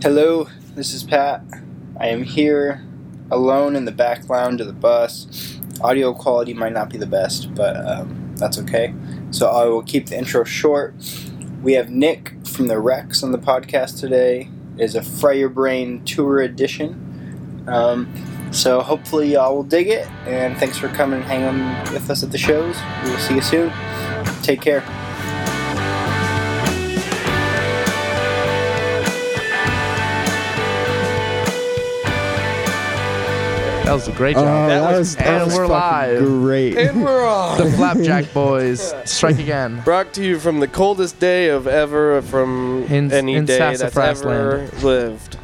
Hello, this is Pat. I am here alone in the back lounge of the bus. Audio quality might not be the best, but um, that's okay. So I will keep the intro short. We have Nick from the Wrecks on the podcast today. It is a Fry Your Brain tour edition. Um, so hopefully y'all will dig it, and thanks for coming and hanging with us at the shows. We will see you soon. Take care. That was a great Oh, job. that, was- was, that and was we're live. Great. And we're on. the Flapjack Boys strike again. Brought to you from the coldest day of ever from In- any in day that's Sassafras ever lived.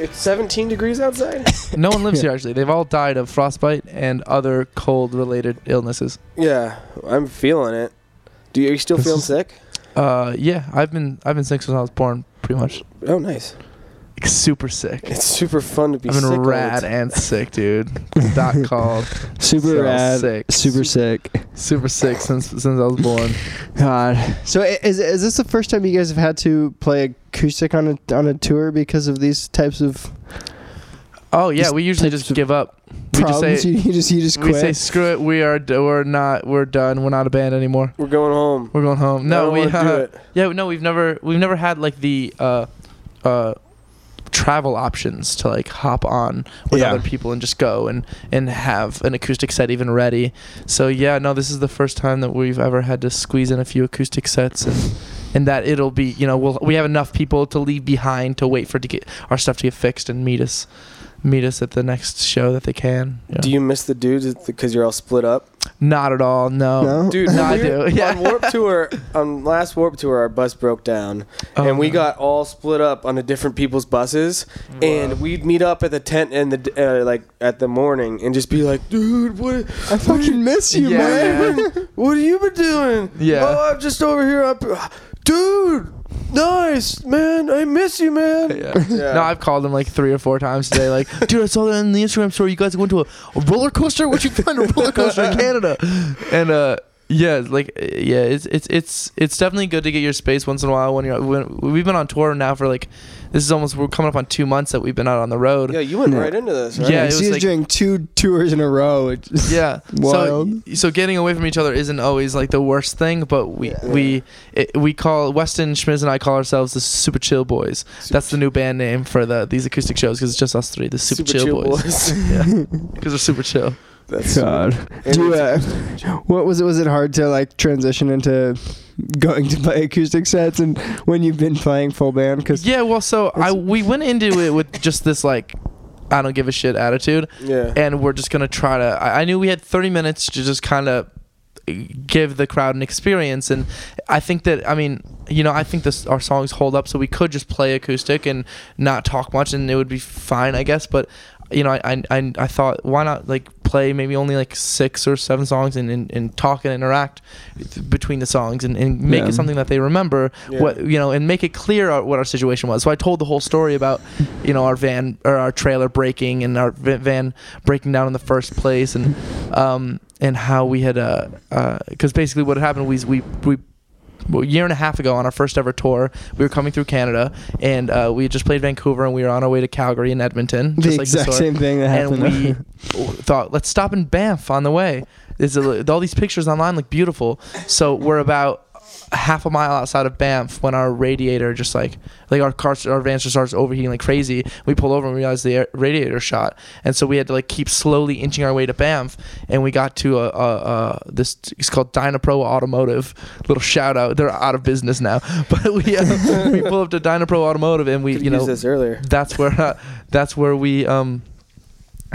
It's 17 degrees outside. No one lives here actually. They've all died of frostbite and other cold-related illnesses. yeah, I'm feeling it. Do you, are you still This feeling is- sick? Uh, yeah, I've been I've been sick since I was born, pretty much. Oh, nice. Like, super sick. It's super fun to be I've sick. been all the rad time. and sick, dude. Doc called. Super So rad. sick. Super sick. Super sick since since I was born. God. So is is this the first time you guys have had to play acoustic on a on a tour because of these types of Oh yeah, we usually just give up. We just say you, you just you just we say screw it. We are d- we're not we're done. We're not a band anymore. We're going home. We're going home. I No, we wanna do it. Yeah, no, we've never we've never had like the uh uh travel options to like hop on with Yeah. other people and just go and and have an acoustic set even ready. So yeah, no, this is the first time that we've ever had to squeeze in a few acoustic sets and and that it'll be, you know, we'll we have enough people to leave behind to wait for to get our stuff to get fixed and meet us meet us at the next show that they can. Yeah. Do you miss the dudes because you're all split up? Not at all. No. No? Dude, No, I we- do. Yeah. On Warp Tour, on last Warp Tour, our bus broke down, Oh, and we no. got all split up onto different people's buses, and we'd meet up at the tent in the uh, like at the morning and just be like, "Dude, what? I fucking miss you, Yeah, man. man. What have you been doing? Yeah. Oh, I'm just over here. Up, dude, nice man. I miss you, man. Yeah. Yeah. No, I've called him like three or four times today. Like, dude, I saw that in the Instagram story. You guys went to a, a roller coaster. Where'd you find a roller coaster in Canada? And uh, yeah, like yeah, it's it's it's it's definitely good to get your space once in a while when you're when we've been on tour now for like this is almost we're coming up on two months that we've been out on the road. Yeah, you went Yeah. right into this, right? Yeah, I it was like- doing two tours in a row. It's just Yeah. Wild. So so getting away from each other isn't always like the worst thing, but we Yeah. we it, we call Weston Schmitz and I call ourselves the Super Chill Boys. Super That's the new band name for the these acoustic shows because it's just us three, the Super, Chill, Boys. yeah, because we're super chill. That's God. Do you, uh, what was it? Was it hard to like transition into going to play acoustic sets and when you've been playing full band? Because Yeah, well, so I we went into it with just this like I don't give a shit attitude, yeah. and we're just gonna try to. I, I knew we had 30 minutes to just kind of give the crowd an experience, and I think that I mean, you know, I think this our songs hold up, so we could just play acoustic and not talk much, and it would be fine, I guess. But you know, I I, I, I thought why not like play maybe only like six or seven songs and, and, and talk and interact between the songs and, and make Yeah. it something that they remember Yeah. what you know and make it clear our, what our situation was so i told the whole story about you know our van or our trailer breaking and our van breaking down in the first place and um and how we had uh because basically what had happened was we we well, a year and a half ago on our first ever tour, we were coming through Canada, and uh, we had just played Vancouver, and we were on our way to Calgary and Edmonton, the just like exact story same thing that and happened. we thought let's stop in Banff on the way. There's all these pictures online look beautiful. So we're about half a mile outside of Banff when our radiator just like like our car our van just starts overheating like crazy. We pull over and realize the air, radiator shot, and so we had to like keep slowly inching our way to Banff, and we got to a, a, a this it's called Dynapro Automotive. Little shout out, they're out of business now, but we uh, we pull up to Dynapro Automotive and we Could've you know this earlier. that's where uh, that's where we um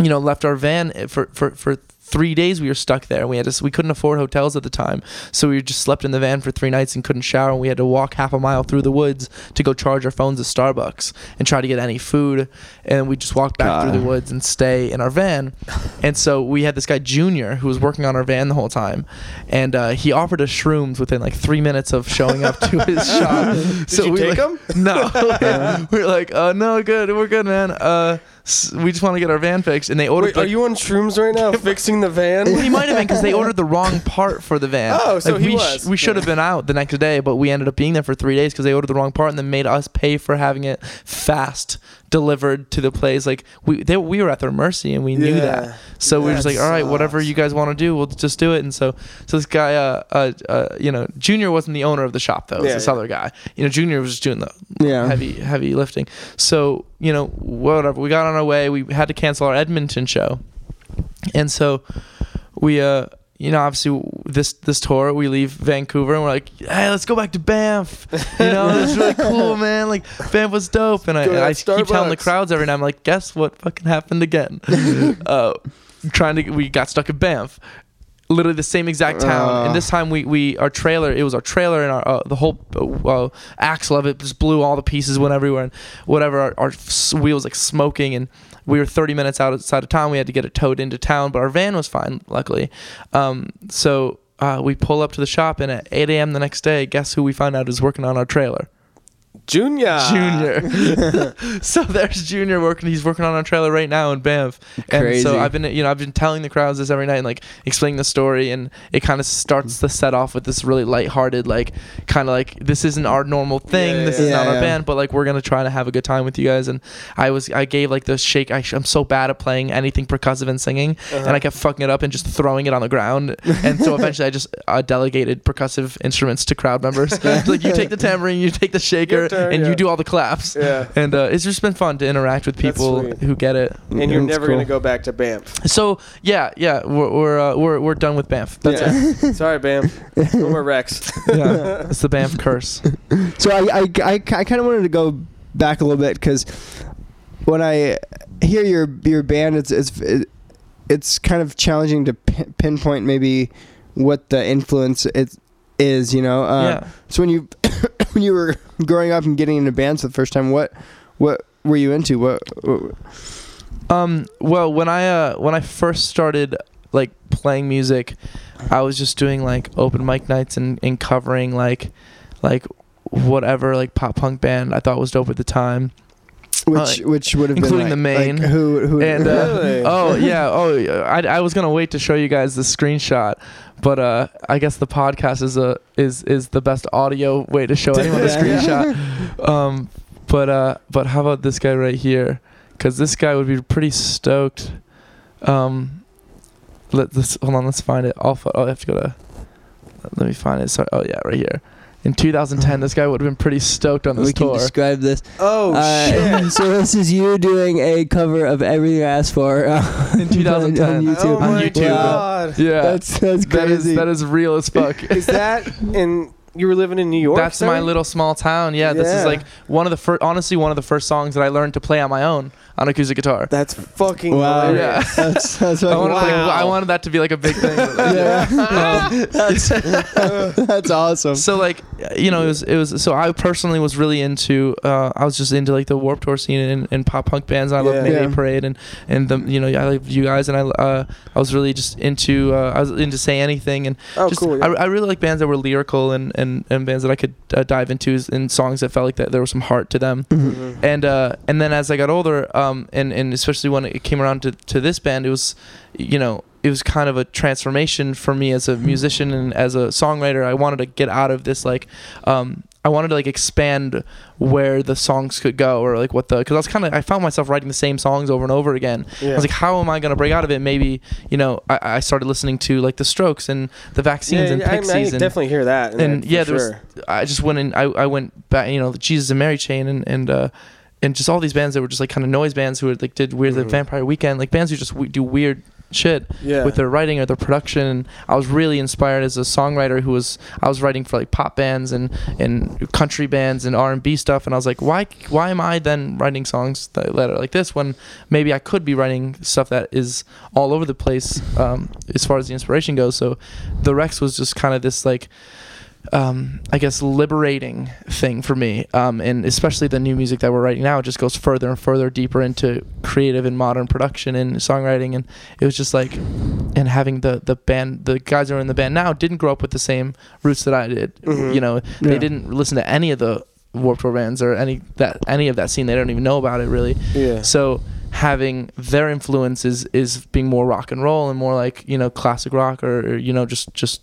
you know left our van for for for three days we were stuck there. We had to we couldn't afford hotels at the time. So we just slept in the van for three nights and couldn't shower. And we had to walk half a mile through the woods to go charge our phones at starbucks and try to get any food. And we just walked back through the woods and stay in our van. And so we had this guy junior who was working on our van the whole time. And uh, he offered us shrooms within like three minutes of showing up to his shop. Did so you we take them? no. We are like uh, no good. We're good man. Uh we just want to get our van fixed, and they ordered. Wait, are you on shrooms right now, fixing the van? he might have been because they ordered the wrong part for the van. Oh, so Like, he we was. we should have been out the next day, but we ended up being there for three days because they ordered the wrong part and then made us pay for having it fast delivered to the place. Like we they, we were at their mercy and we knew Yeah. that. So we were just like, all right, whatever you guys want to do, we'll just do it. And so so this guy, uh, uh, uh you know, Junior wasn't the owner of the shop though. It was Yeah, this yeah. other guy. You know, Junior was just doing the Yeah. heavy heavy lifting. So you know, whatever. We got on our way. We had to cancel our Edmonton show, and so we uh you know obviously this this tour we leave Vancouver and we're like hey let's go back to Banff. You know it's really cool man. Like Banff was dope. And I, and I keep telling the crowds every night I'm like guess what fucking happened again? Uh trying to we got stuck at Banff. Literally the same exact town. Uh. and this time we we our trailer it was our trailer and our uh, the whole uh, uh, axle of it just blew all the pieces went everywhere. And whatever our, our wheels like smoking and we were 30 minutes outside of town. We had to get it towed into town but our van was fine luckily. Um, so uh, we pull up to the shop and at 8 a.m the next day guess who we find out is working on our trailer Junior. Junior. so there's Junior working. He's working on our trailer right now in Banff. And Crazy. so I've been, you know, I've been telling the crowds this every night and like explaining the story, and it kind of starts the set off with this really lighthearted, like kind of like this isn't our normal thing. Yeah, this yeah. is not our band, but like we're gonna try to have a good time with you guys. And I was, I gave like the shake. I, I'm so bad at playing anything percussive and singing, and I kept fucking it up and just throwing it on the ground. and so eventually I just uh, delegated percussive instruments to crowd members. like you take the tambourine, you take the shaker, turn, and yeah. you do all the claps. Yeah. And uh, it's just been fun to interact with people who get it. And you're That's never cool. gonna go back to Banff. So yeah, yeah, we're we're uh, we're, we're done with Banff. That's it. yeah. Sorry, Banff. No more Wrecks. Yeah, it's the Banff curse. So I I, I, I kind of wanted to go back a little bit because when I hear your your band, it's it's it's kind of challenging to pinpoint maybe what the influence it is. You know. Uh, yeah. So when you when you were growing up and getting into bands for the first time, what what were you into? What, what Um. Well, when I uh when I first started like playing music, I was just doing like open mic nights and, and covering like like whatever like pop punk band I thought was dope at the time. Which which would have been including like, the Maine. like who who And uh, Really? oh yeah, oh I, I was gonna wait to show you guys the screenshot, but uh, I guess the podcast is a is is the best audio way to show anyone a screenshot. Um, but uh, but how about this guy right here? Because this guy would be pretty stoked. Um, let this hold on. Let's find it. I'll fo- oh, I have to go to. Let me find it. Sorry. Oh yeah, right here. In 2010, this guy would have been pretty stoked on this we can describe this. Oh Uh, shit. so this is you doing a cover of "Everything I Asked For" uh, In 2010. on, on YouTube. Oh On my YouTube. god. yeah, That's that's that is crazy. that is real as fuck. Is that in? You were living in New York. That's my little small town. Yeah, this is like one of the first, honestly, one of the first songs that I learned to play on my own on acoustic guitar. That's fucking Wow. hilarious. that's that's I fucking wanted, like, I wanted that to be like a big thing. yeah. Um, that's that's awesome. so like you know it was it was so I personally was really into uh, I was just into like the Warp Tour scene and, and pop punk bands. I Yeah. love Mayday Yeah. Parade and and the you know I like you guys and I uh, I was really just into uh, I was into Say Anything and Oh, just cool. I, yeah. I really like bands that were lyrical and, and, and bands that I could uh, dive into and songs that felt like that there was some heart to them. Mhm. and uh, and then as I got older, um, and and especially when it came around to, to this band, it was, you know, it was kind of a transformation for me as a musician and as a songwriter. I wanted to get out of this like, um, I wanted to like expand where the songs could go or like what the because I was kind of I found myself writing the same songs over and over again. Yeah. I was like, how am I gonna break out of it? Maybe you know, I, I started listening to like the Strokes and the Vaccines and I, I, Pixies and definitely hear that. and that, yeah, there sure. was. I just went and I, I went back, you know, the Jesus and Mary Chain and and uh, and just all these bands that were just like kind of noise bands who were like did weird, Mhm. like Vampire Weekend, like bands who just w- do weird shit yeah. with their writing or their production. And I was really inspired as a songwriter who was I was writing for like pop bands and and country bands and R and B stuff. And I was like, why why am I then writing songs that, that are like this when maybe I could be writing stuff that is all over the place um, as far as the inspiration goes. So the Wrecks was just kind of this like um, I guess liberating thing for me, um, and especially the new music that we're writing now. It just goes further and further deeper into creative and modern production and songwriting, and it was just like, and having the the band, the guys that are in the band now didn't grow up with the same roots that I did. Mhm. You know, Yeah. they didn't listen to any of the Warped Tour bands or any that any of that scene. They don't even know about it really. yeah. So having their influences is being more rock and roll and more like you know classic rock or, or you know just just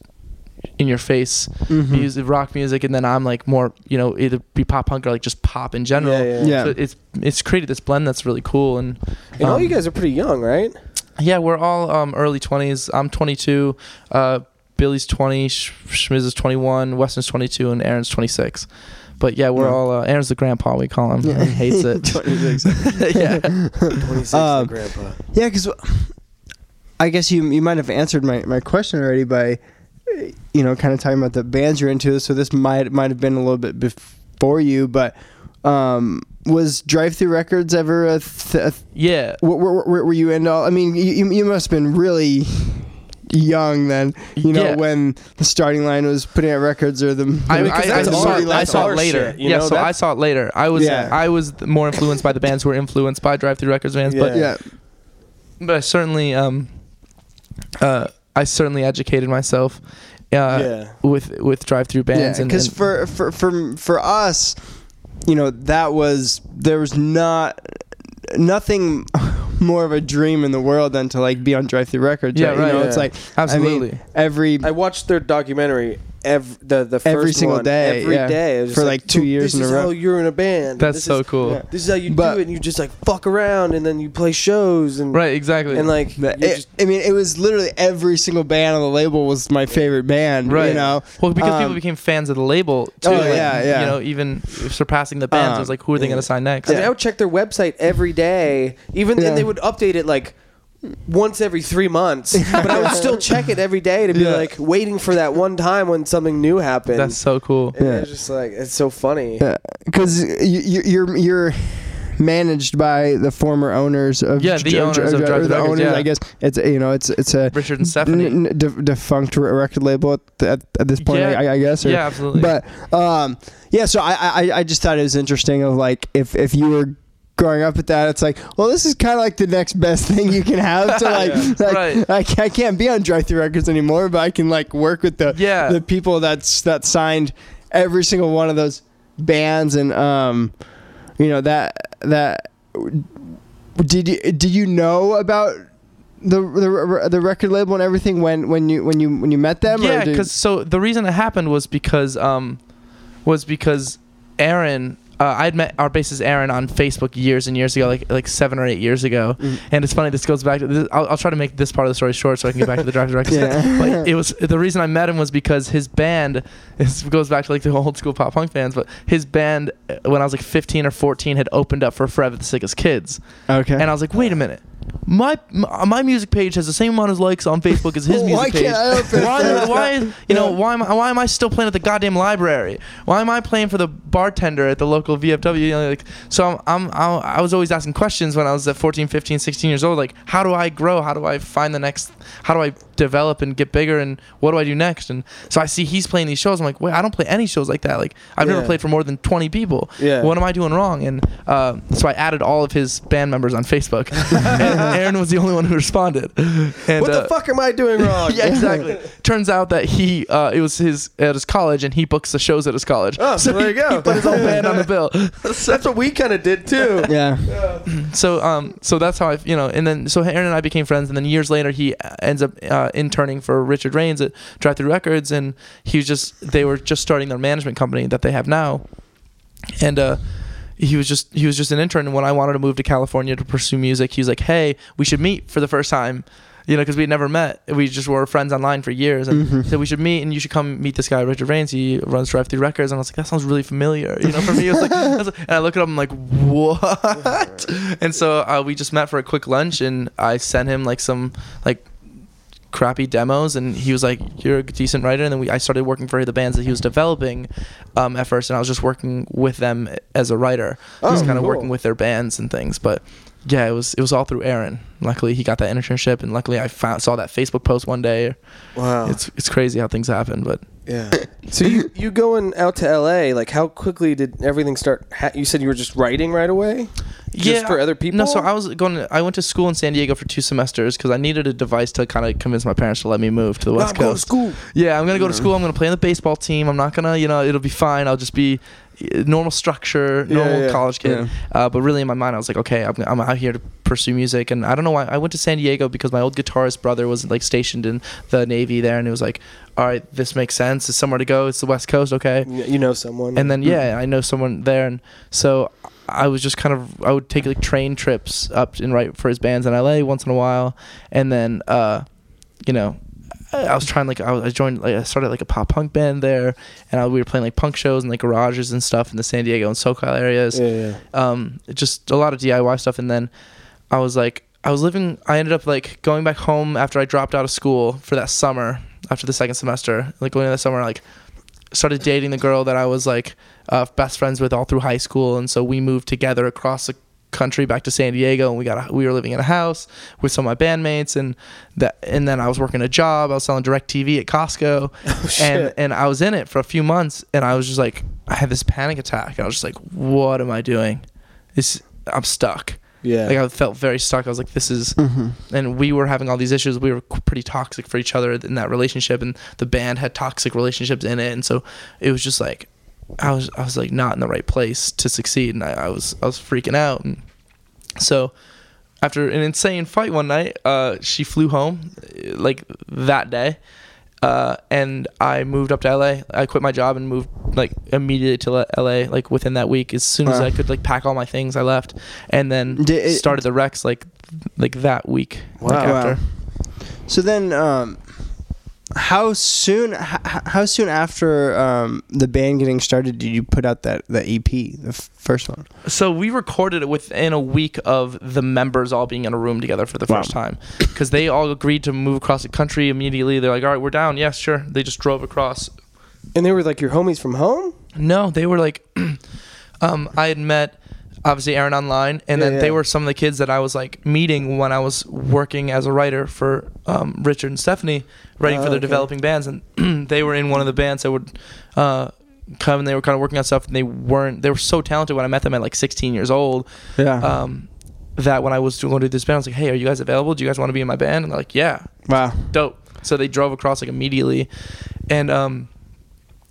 in your face Mhm. music rock music and then i'm like more you know either be pop punk or like just pop in general Yeah, yeah. Yeah. so it's it's created this blend that's really cool and And all um, you guys are pretty young, right? yeah we're all um, early 20s i'm 22 uh, billy's 20 schmiz is 21 weston's 22 and aaron's 26 but yeah we're Yeah. all uh, aaron's the grandpa we call him Yeah. he hates it 26. yeah 26, Um, grandpa. Yeah, because I guess you you might have answered my, my question already by, you know, kind of talking about the bands you're into. So this might might have been a little bit before you, but um, was Drive Through Records ever a, th- a th- yeah were, were, were, were you into? all- I mean, you, you- you must have been really young then. You know, Yeah. when the starting line was putting out records or the. I, because I, I that's saw, it, I saw it later. shit, you yeah, know, so I saw it later. I was Yeah. I was more influenced by the bands who were influenced by Drive Through Records bands, but yeah. but I certainly um uh I certainly educated myself uh yeah. with with Drive Through bands Yeah, and, because and- for, for for for us, you know, that was there was not nothing more of a dream in the world than to like be on Drive Through Records. Yeah, right? right, You know, yeah. it's like absolutely I mean, every I watched their documentary every the the first Every single one, day, every yeah. day. For, just like, two years this in a row." how you're in a band. that's This so is, cool yeah. This is how you But- do it, and you just like fuck around, and then you play shows, and right exactly and like it- just- I mean, it was literally every single band on the label was my favorite band. right You know, well because Um, people became fans of the label too Oh, like, yeah, yeah. you know even surpassing the bands it was Um, like who are they yeah. going to sign next I, mean, I would check their website every day, even Yeah. and they would update it like once every three months. but I would still check it every day to be Yeah. like waiting for that one time when something new happened. that's so cool and Yeah. it's just like it's so funny. because you, you're you're managed by the former owners of Yeah, the Dr- owners Dr- of Drive the the Records, owners. yeah. I guess it's you know it's it's a Richard and Stephanie n- n- de- defunct re- record label at, the, at, at this point. Yeah. I, I guess. or- yeah absolutely But um, yeah. So I, I I just thought it was interesting of like if if you were growing up at that, it's like, well, this is kind of like the next best thing you can have to like, Yeah. like Right. I, I can't be on Drive Through Records anymore, but I can like work with the Yeah. the people that's that signed every single one of those bands and um, you know that that did you did you know about the the, the record label and everything when when you when you when you met them? yeah because so the reason it happened was because um was because aaron uh, I'd met our bassist Aaron on Facebook years and years ago, like like seven or eight years ago, Mm. and it's funny. This goes back to. This, I'll, I'll try to make this part of the story short so I can get back to the Drive to Yeah. But it was the reason I met him was because his band. This goes back to like the old school pop punk fans, but his band uh, when I was like 15 or 14 had opened up for Forever the Sickest Kids, okay. and I was like, wait a minute. My my music page has the same amount of likes on Facebook as his music why page. can't I open why, why, you know, why am I, why am I still playing at the goddamn library? Why am I playing for the bartender at the local VFW? You know, like, so I'm, I'm I was always asking questions when I was at 14, 15, 16 years old. Like, how do I grow? How do I find the next? How do I develop and get bigger? And what do I do next? And so I see he's playing these shows. I'm like, wait, I don't play any shows like that. Like, I've never played for more than 20 people. Yeah. What am I doing wrong? And uh, so I added all of his band members on Facebook. and Aaron was the only one who responded. And, what uh, the fuck am I doing wrong? yeah, exactly. Turns out that he uh, it was his at his college, and he books the shows at his college. Oh, so there you go. He put his own band on the bill. That's what we kind of did too. yeah. So um, so that's how I you know, and then so Aaron and I became friends, and then years later he ends up uh, interning for Richard Reines at Drive Through Records, and he was just they were just starting their management company that they have now, and uh. He was just he was just an intern, and when I wanted to move to California to pursue music, he was like, "Hey, we should meet for the first time." you know, because we had never met. We just were friends online for years, and Mhm. said we should meet, and you should come meet this guy, Richard Reines. He runs Drive Through Records, and I was like, that sounds really familiar. You know, for me, it was like, I was like- and I look at him I'm like, what? and so uh, we just met for a quick lunch, and I sent him like some like crappy demos and he was like you're a decent writer and then we I started working for the bands that he was developing um, at first and I was just working with them as a writer oh, just kind of cool. working with their bands and things but yeah it was it was all through Aaron luckily he got that internship and luckily I found saw that Facebook post one day Wow. it's it's crazy how things happen but yeah. So you you going out to L.A. Like how quickly did everything start? Ha- you said you were just writing right away. Just for other people? No, so I was going. To, I went to school in San Diego for two semesters because I needed a device to kind of convince my parents to let me move to the West I'm going to Coast. school. Yeah, I'm gonna go to school. I'm gonna play on the baseball team. I'm not gonna, you know, it'll be fine. I'll just be normal structure, normal yeah. college kid. Uh, but really, in my mind, I was like, okay, I'm, I'm out here to pursue music. And I don't know why. I went to San Diego because my old guitarist brother was like stationed in the Navy there, and it was like, all right, this makes sense. It's somewhere to go. It's the West Coast, okay. You know someone. And then yeah, I know someone there, and so I was just kind of I would take like train trips up and write for his bands in LA once in a while, and then uh, you know. I I was trying like I, was, I joined like I started like a pop punk band there, and I, we were playing like punk shows and like garages and stuff in the San Diego and SoCal areas yeah, yeah. um, just a lot of DIY stuff. And then I was like, I was living. I ended up like going back home after I dropped out of school for that summer after the second semester. Like going to that summer, like started dating the girl that I was like uh, best friends with all through high school, and so we moved together across the country back to San Diego and we got a, we were living in a house with some of my bandmates and that and then I was working a job. I was selling DirecTV at Costco and and I was in it for a few months and I was just like I had this panic attack and I was just like what am I doing? This I'm stuck Yeah. like I felt very stuck I was like this is Mm-hmm. and we were having all these issues we were pretty toxic for each other in that relationship and the band had toxic relationships in it and so it was just like i was i was like not in the right place to succeed and i, I was i was freaking out and so after an insane fight one night uh she flew home like that day uh, and I moved up to LA. I quit my job and moved like immediately to LA. Like within that week, as soon as Wow. I could like pack all my things, I left, and then Did it- started the Wrecks like like that week. like, Wow. So then, um, how soon? H- h- how soon after um, the band getting started did you put out that that EP, the f- first one? So we recorded it within a week of the members all being in a room together for the Wow. first time, because they all agreed to move across the country immediately. They're like, "All right, we're down. Yes, sure." They just drove across. and they were like your homies from home. No, they were like, um, I had met obviously Aaron online, and Yeah, then they were some of the kids that I was like meeting when I was working as a writer for um, Richard and Stephanie, writing Oh, for their okay. developing bands, and they were in one of the bands that would. Uh, come and they were kind of working on stuff and they weren't they were so talented when I met them at like 16 years old Yeah. um, that when I was going to do this band, I was like, "Hey, are you guys available? Do you guys want to be in my band?" And they're like, "Yeah, wow. dope." So they drove across like immediately, and um,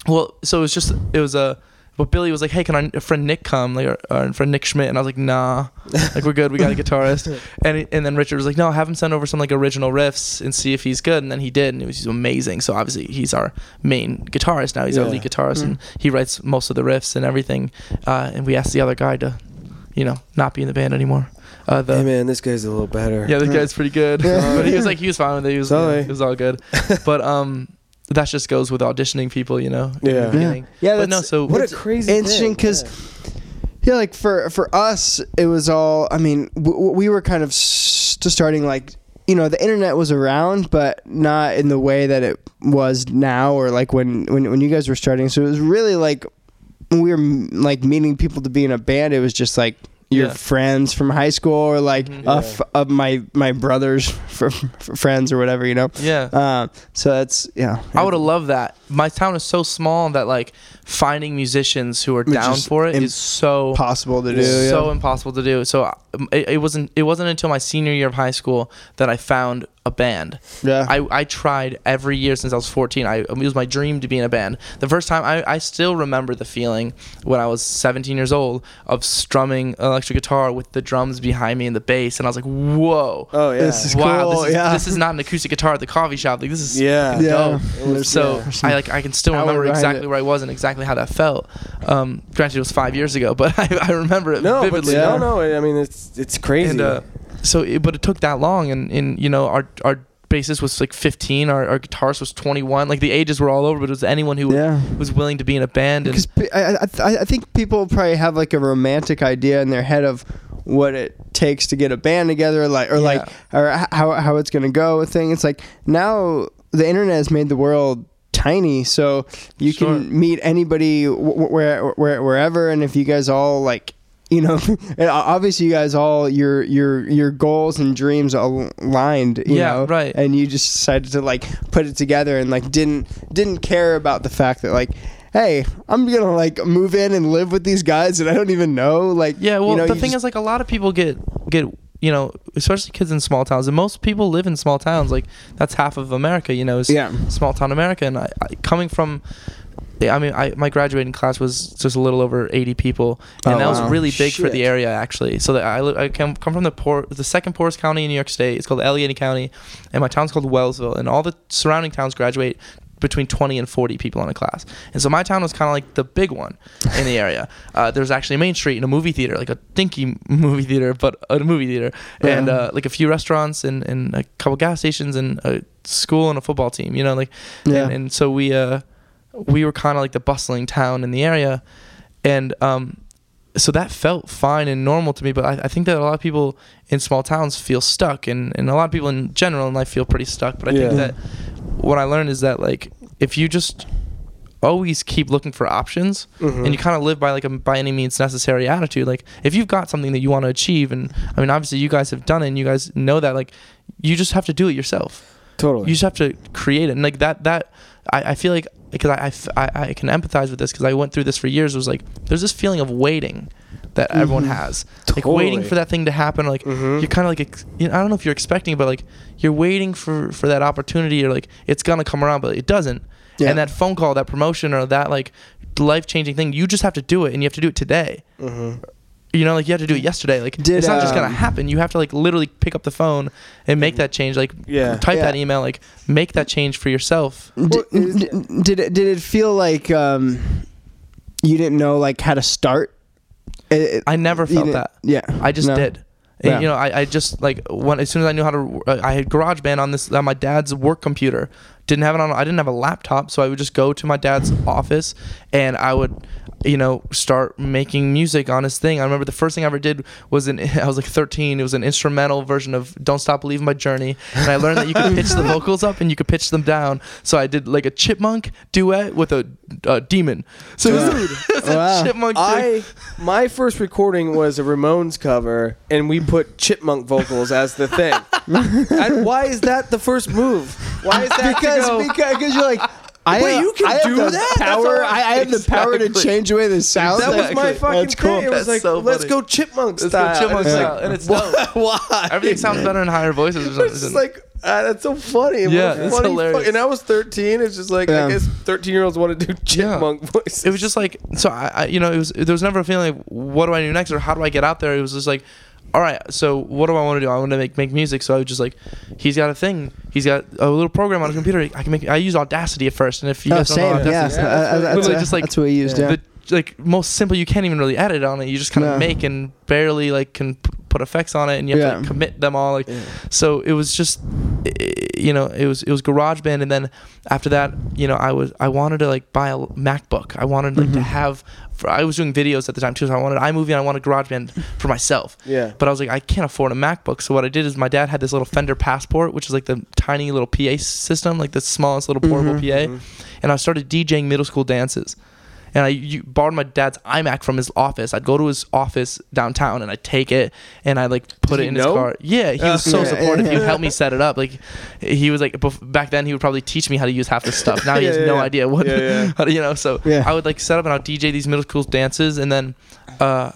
well, so it was just it was a. but Billy was like, "Hey, can our friend Nick come?" Like our, our friend Nick Schmidt, and I was like, "Nah, like we're good. We got a guitarist." and and then Richard was like, "No, have him send over some like original riffs and see if he's good." And then he did, and it was amazing. So obviously he's our main guitarist now. He's our lead guitarist, and he writes most of the riffs and everything. Uh, and we asked the other guy to, you know, not be in the band anymore. Uh, the hey man, this guy's a little better. yeah, this guy's pretty good. But he was like, he was fine with it. He was, Sorry. it was all good. but um, that just goes with auditioning people, you know. in the Yeah. beginning. Yeah, But no, so What a crazy interesting thing, because yeah. yeah, like for for us, it was all. I mean, w- w- we were kind of just starting like you know the internet was around, but not in the way that it was now, or like when when when you guys were starting. So it was really like when we were m- like meeting people to be in a band. It was just like your Yeah. friends from high school, or like Mhm. uh, Yeah. f- my my brothers friends or whatever, you know. Yeah. Um, so that's yeah. I would have loved that. My town is so small that like finding musicians who are down for it im- is so possible to do. so yeah. impossible to do. So um, it, it wasn't it wasn't until my senior year of high school that I found a band. yeah. I, I tried every year since I was 14. I, it was my dream to be in a band. The first time, I, I still remember the feeling when I was 17 years old of strumming electric guitar with the drums behind me and the bass. And I was like, whoa. Oh yeah. This is wow, cool, this, is, yeah. this is not an acoustic guitar at the coffee shop. Like this is yeah. Yeah. dope. So yeah, I like I can still power remember exactly it. where I was and exactly how that felt. Um, granted, it was five years ago, but I, I remember it No, but vividly. Yeah. no, no. I mean, it's it's crazy. And uh, so, it, but it took that long, and, and you know, our our bassist was like 15, our, our guitarist was 21. Like the ages were all over, but it was anyone who yeah. was willing to be in a band. Because I, I, I I think people probably have like a romantic idea in their head of what it takes to get a band together, like or like or how how it's gonna go. A thing. It's like now the internet has made the world tiny, so you Sure. can meet anybody wh- where, where wherever, and if you guys all like. You know, obviously, you guys all your your your goals and dreams aligned. You Yeah, know, right. And you just decided to like put it together and like didn't didn't care about the fact that like hey, I'm gonna like move in and live with these guys that I don't even know. Like, yeah, well, you know, the thing just- is, like, a lot of people get get you know, especially kids in small towns, and most people live in small towns. Like that's half of America. You know, is Yeah. small town America. And I, I coming from I mean, I my graduating class was just a little over 80 people, and Oh, that was wow. really big for the area actually. So that I I come come from the poor the second poorest county in New York State. It's called Allegany County, and my town's called Wellsville, and all the surrounding towns graduate between 20 and 40 people in a class. And so my town was kind of like the big one in the area. Uh, there was actually a main street and a movie theater, like a dinky movie theater, but a movie theater, and uh, like a few restaurants and, and a couple gas stations and a school and a football team. You know, like Yeah. and, and so we uh we were kind of like the bustling town in the area and um so that felt fine and normal to me but I, I think that a lot of people in small towns feel stuck and, and a lot of people in general in life feel pretty stuck but i think that what i learned is that like if you just always keep looking for options Mhm. and you kind of live by like a by any means necessary attitude like if you've got something that you want to achieve and i mean obviously you guys have done it and you guys know that like you just have to do it yourself totally. you just have to create it and like that that i, I feel like because I I can empathize with this because i went through this for years it was like there's this feeling of waiting that everyone Mhm. has like waiting for that thing to happen like Mhm. you're kind of like ex- you know, i don't know if you're expecting it, but like you're waiting for for that opportunity or like it's gonna come around but it doesn't Yeah. and that phone call that promotion or that like life-changing thing you just have to do it and you have to do it today Mhm. You know like you have to do it yesterday. Like Did, it's not just gonna um, happen. You have to like literally pick up the phone and make that change. Like Yeah. type that email like make that change for yourself. D- Well, is- d- did it did it feel like um, you didn't know like how to start? It- it- i never you felt didn't- that. Yeah, i just No. did. And, Yeah. you know I, I just like when as soon as i knew how to uh, i had garageband on this on my dad's work computer didn't have it on i didn't have a laptop so i would just go to my dad's office and i would you know start making music on his thing i remember the first thing i ever did was an i was like 13 it was an instrumental version of don't stop believing by journey and i learned that you could pitch the vocals up and you could pitch them down so i did like a chipmunk duet with a, a demon so it was, it was Wow. a chipmunk. I my first recording was a Ramones cover, and we put chipmunk vocals as the thing. and why is that the first move? Why is that because to go, because because you're like. I Wait, have, you can I do the that? Power, all- I, I have the power to change away the sound. that was my fucking That's cool. thing. It was That's like, so let's go chipmunk Let's go style. chipmunk It's style, like, and it's why? dope. why? everything sounds better in higher voices It's just like ah, that's so funny. What Yeah, it's hilarious. fu- and I was 13. It's just like Yeah. I guess 13 year olds want to do chipmunk voices. it was just like so I, I you know it was there was never a feeling like what do I do next or how do I get out there it was just like all right so what do I want to do I want to make make music so I was just like he's got a thing he's got a little program on his computer I can make I use Audacity at first and if you oh, guys don't know same. Audacity Yeah, Yeah, that's what- that's, literally uh, just like- that's what we used. Yeah. Yeah. the like most simple you can't even really edit on it you just kind of No. make and barely like can p- put effects on it and you have Yeah. to like, commit them all like so it was just i- you know it was it was GarageBand and then after that you know I was I wanted to like buy a MacBook I wanted like to Mhm. have for, I was doing videos at the time too so I wanted iMovie and I wanted GarageBand for myself yeah. but I was like I can't afford a MacBook so what I did is my dad had this little Fender Passport which is like the tiny little PA system like the smallest little portable Mhm. PA and I started DJing middle school dances. And I you, borrowed my dad's iMac from his office. I'd go to his office downtown and I'd take it and I'd like put Did it he in his car. Yeah, he was so Yeah, supportive. He would yeah. help me set it up. Like he was like bef- back then he would probably teach me how to use half the stuff. Now he has Yeah, no yeah. idea what Yeah, yeah. how to, you know. So Yeah. I would like set up and I'd DJ these middle school dances and then uh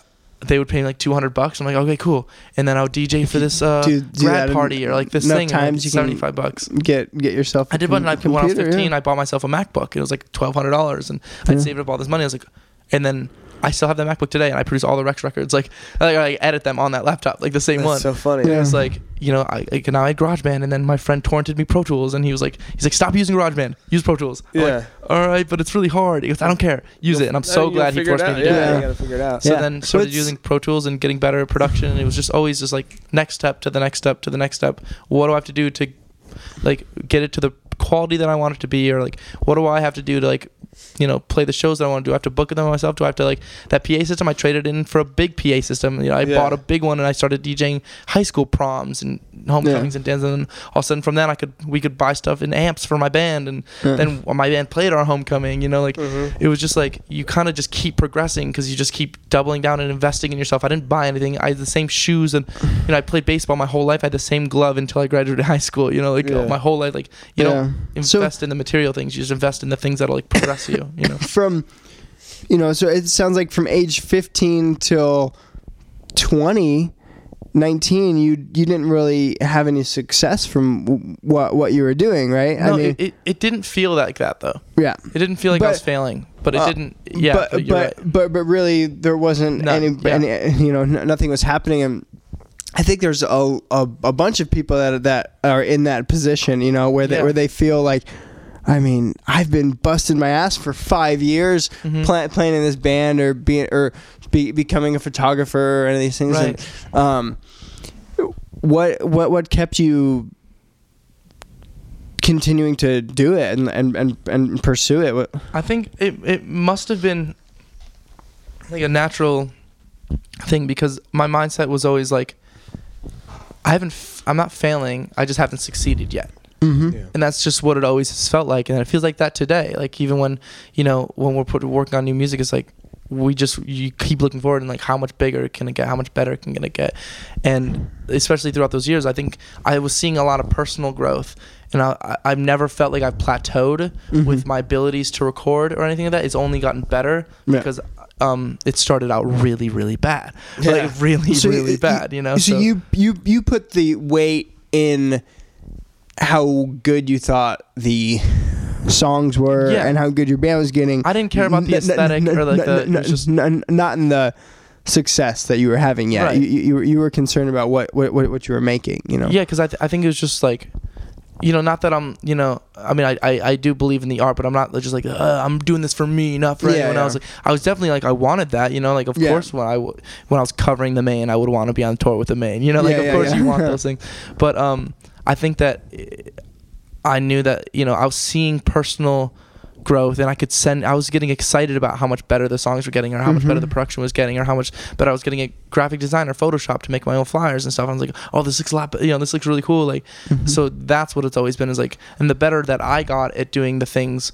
they would pay me like 200 bucks. I'm like, okay, cool. And then I would DJ for this uh, Do- do grad party or like this thing. times you can 75 bucks. Get get yourself. I did one. a I, when I was 15, yeah. I bought myself a MacBook. It was like twelve hundred dollars, and I'd saved up all this money. I was like, and then I still have that MacBook today, and I produce all the Wrecks records. Like, I, I edit them on that laptop, like the same That's one. so funny. Yeah. It was like, you know, I, I now I had GarageBand, and then my friend torrented me Pro Tools, and he was like, he's like, stop using GarageBand, use Pro Tools. I'm like, Yeah. all right, but it's really hard. He goes, I don't care, use it, and I'm so you glad he forced me out. to do yeah, it. you gotta figure it out. So Yeah. then started it's- using Pro Tools and getting better at production, and it was just always just like next step to the next step to the next step. What do I have to do to like get it to the quality that I want it to be, or like what do I have to do to like you know play the shows that I want to do? I have to book them myself. Do I have to like that PA system? I traded in for a big PA system. You know, I Yeah. bought a big one and I started DJing high school proms and homecomings and dances. And then all of a sudden, from then I could we could buy stuff in amps for my band, and Yeah. then my band played our homecoming. You know, like Mhm. it was just like you kind of just keep progressing because you just keep doubling down and investing in yourself. I didn't buy anything. I had the same shoes and you know I played baseball my whole life. I had the same glove until I graduated high school. You know, like Yeah. my whole life, like you Yeah. don't So- invest in the material things. You just invest in the things that'll like progress you. You know. from you know so it sounds like from age 15 till 20 19 you you didn't really have any success from w- what what you were doing right No, i mean it, it, it didn't feel like that though. yeah It didn't feel like I was failing. but it Uh, didn't. Yeah, but but, but, right. but but really there wasn't any, yeah. any you know n- nothing was happening and I think there's a, a a bunch of people that that are in that position you know where they Yeah. where they feel like I mean I've been busting my ass for five years Mhm. pla- playing in this band or being or be, becoming a photographer or any of these things Right. and, um what what what kept you continuing to do it and and and, and pursue it What- I think it it must have been like a natural thing because my mindset was always like I haven't f- I'm not failing I just haven't succeeded yet mm-hmm. Yeah. and that's just what it always has felt like and it feels like that today like even when you know when we're put, working on new music it's like we just you keep looking forward and like how much bigger can it get how much better can it get and especially throughout those years i think i was seeing a lot of personal growth and I, i've never felt like i've plateaued Mhm. with my abilities to record or anything like that it's only gotten better Yeah. because um, it started out really really bad Yeah. like really So really you- bad you know so, you you you put the weight in how good you thought the songs were Yeah. and how good your band was getting. i didn't care about the N- n- aesthetic n- or like n- the n- just not in the success that you were having yet. Right. You, you, you were- you were concerned about what, what, what you were making. You know. Yeah, because I, th- I think it was just like, you know, not that I'm, you know, I mean, I, I, I do believe in the art, but I'm not just like, I'm doing this for me, not for Yeah, anyone yeah. else. Like, I was definitely like, I wanted that, you know, like, of Yeah. course, when I, w- when I was covering the Maine, I would want to be on tour with the Maine, you know, like, of course you want those things. But um, I think that eh, I knew that, you know, I was seeing personal growth and I could send I was getting excited about how much better the songs were getting or how much better the production was getting or how much better I was getting a graphic design or Photoshop to make my own flyers and stuff. I was like, oh, this looks a lot, you know, this looks really cool. Like, Mhm. so that's what it's always been is like, and the better that I got at doing the things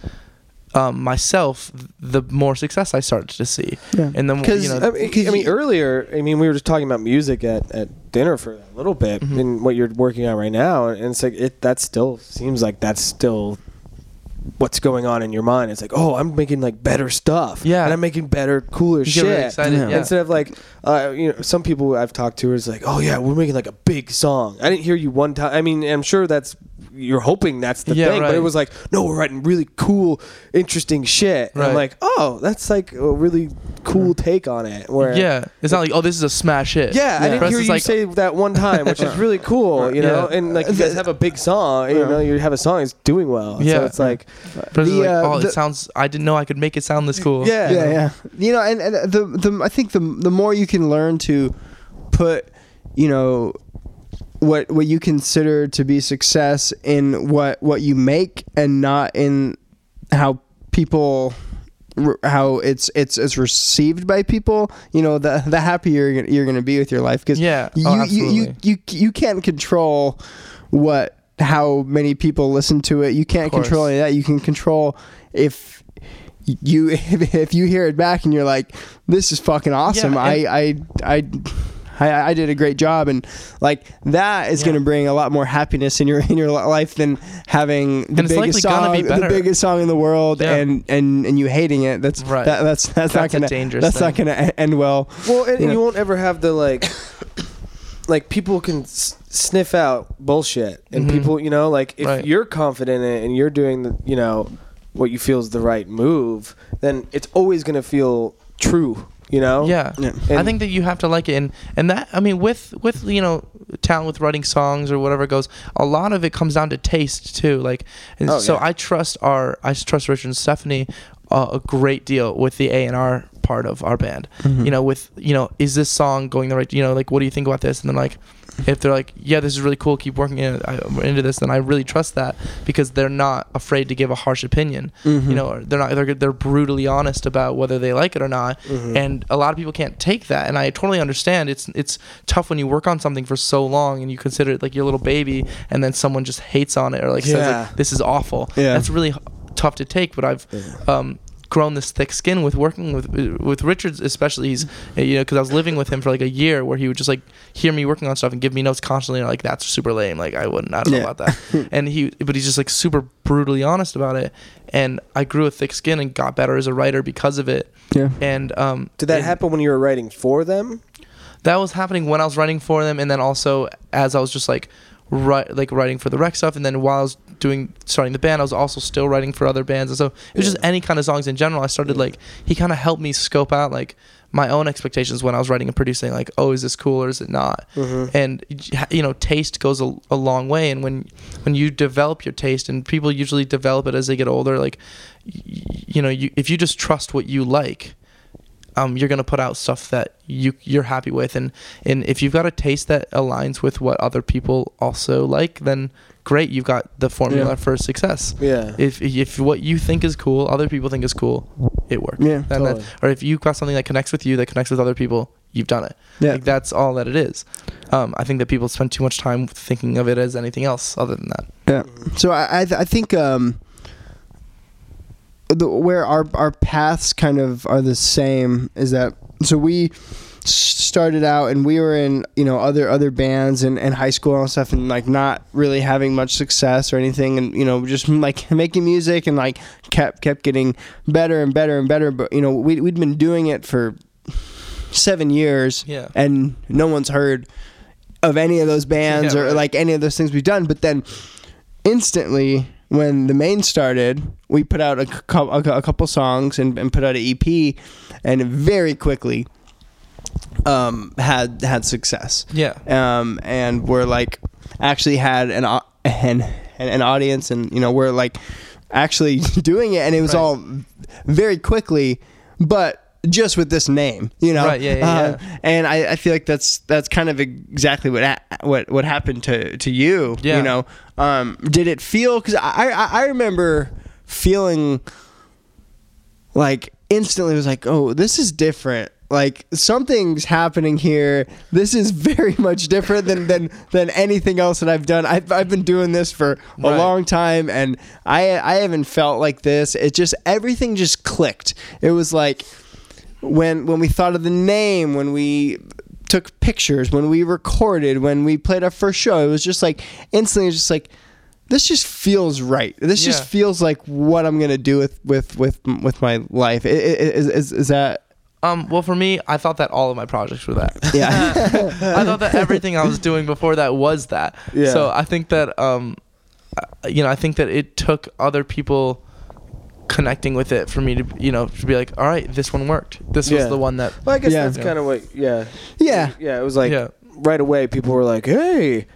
um, myself, the more success I started to see. Yeah. And then, 'Cause, you know, I mean, I mean, earlier, I mean, we were just talking about music at, at dinner for a little bit, Mhm. and what you're working on right now, and it's like it. That still seems like that's still what's going on in your mind. It's like, oh, I'm making like better stuff, Yeah. and I'm making better, cooler you shit. really excited. Yeah. Yeah. Instead of like, uh, you know, some people I've talked to is like, oh yeah, we're making like a big song. I didn't hear you one time. I mean, I'm sure that's you're hoping that's the Yeah, thing, but it was like, no, we're writing really cool, interesting shit. And I'm like, oh, that's like a really cool take on it. Where yeah, it's not like, oh, this is a smash hit. yeah, I Yeah. didn't hear you like- say that one time, which is really cool, you know. Yeah. And like you guys have a big song, you know, you have a song that's doing well. Yeah. So it's like, For us, it's The, like, uh, oh, the- it sounds, I didn't know I could make it sound this cool. yeah, yeah, yeah. You know, and, and the the I think the the more you can learn to put, you know, what what you consider to be success in what what you make and not in how people how it's it's it's received by people you know the the happier you're, gonna- you're going to be with your life. Because Yeah. you, Oh, you, you you you can't control what how many people listen to it. You can't control any of that. You can control if you if, if you hear it back and you're like this is fucking awesome. Yeah, I, I i I, I did a great job, and like that is Yeah. going to bring a lot more happiness in your in your life than having the biggest song, be the biggest song in the world, Yeah. and, and and you hating it. That's Right. That, that's that's, not That's a gonna dangerous that's not gonna e- end well. Well, and, You and you won't ever have the like, like people can s- sniff out bullshit, and Mhm. people, you know, like if Right. you're confident in it and you're doing the, you know, what you feel is the right move, then it's always gonna feel true, you know. Yeah. Yeah. I think that you have to like it, and and that I mean, with with you know talent with writing songs or whatever it goes, a lot of it comes down to taste too. Like, and Oh, so yeah. I trust our I trust Richard and Stephanie uh, a great deal with the A and R part of our band. Mm-hmm. You know, with you know, is this song going the right? You know, like what do you think about this? And then like, if they're like, yeah, this is really cool, keep working in, I- into this, then I really trust that because they're not afraid to give a harsh opinion. Mhm. You know, or they're not they're they're brutally honest about whether they like it or not Mhm. and a lot of people can't take that and i totally understand it's it's tough when you work on something for so long and you consider it like your little baby and then someone just hates on it or like says like, this is awful Yeah. that's really tough to take but i've um grown this thick skin with working with with Richards especially. He's uh, you know because I was living with him for like a year where he would just like hear me working on stuff and give me notes constantly and like that's super lame. Like I wouldn't I don't know about that. And he but he's just like super brutally honest about it. And I grew a thick skin and got better as a writer because of it. Yeah. and um Did that and- happen when you were writing for them? that was happening when I was writing for them, and then also as I was just like write like writing for the rec stuff and then while I was doing starting the band. I was also still writing for other bands. And so it was just any kind of songs in general. I started like he kind of helped me scope out like my own expectations when I was writing and producing like oh is this cool or is it not? Mhm. and you know taste goes a, a long way. And when when you develop your taste and people usually develop it as they get older like y- you know you if you just trust what you like um, you're gonna put out stuff that you you're happy with, and and if you've got a taste that aligns with what other people also like, then great, you've got the formula Yeah. for success. Yeah. If if what you think is cool, other people think is cool, it works. Yeah, And that- totally. or if you've got something that connects with you, that connects with other people, you've done it. Yeah. Like that's all that it is. Um, I think that people spend too much time thinking of it as anything else other than that. Yeah. So I I, th- I think um, the, where our our paths kind of are the same is that so we started out and we were in you know other other bands and, and high school and stuff and like not really having much success or anything and you know just like making music and like kept kept getting better and better and better but you know we we'd been doing it for seven years Yeah. and no one's heard of any of those bands Yeah, or right. like any of those things we've done. But then instantly, when the Maine started, we put out a, cou- a, a couple songs and, and put out an EP, and very quickly um, had had success. Yeah. Um, and we're like actually had an, an an audience, and you know we're like actually doing it, and it was Right. all very quickly, but just with this name, you know. Right, yeah, yeah, Uh, and I, I feel like that's that's kind of exactly what ha- what what happened to to you. Yeah. You know, um, did it feel? Because I, I I remember feeling like instantly was like, oh, this is different. Like something's happening here. This is very much different than than than anything else that I've done. I've I've been doing this for a Right. long time, and I I haven't felt like this. It just everything just clicked. It was like when when we thought of the name, when we took pictures, when we recorded, when we played our first show, it was just like instantly, just like this just feels right. This just feels like what I'm gonna do with with with with my life. Is is, is that Um, well, for me, I thought that all of my projects were that. yeah? I thought that everything I was doing before that was that. Yeah. So I think that um, uh, you know, I think that it took other people connecting with it for me to you know to be like, all right, this one worked. This Yeah. was the one that. Well, I guess Yeah. that's kind of what. Yeah. Yeah. Yeah. It was like Yeah. right away. People were like, "Hey."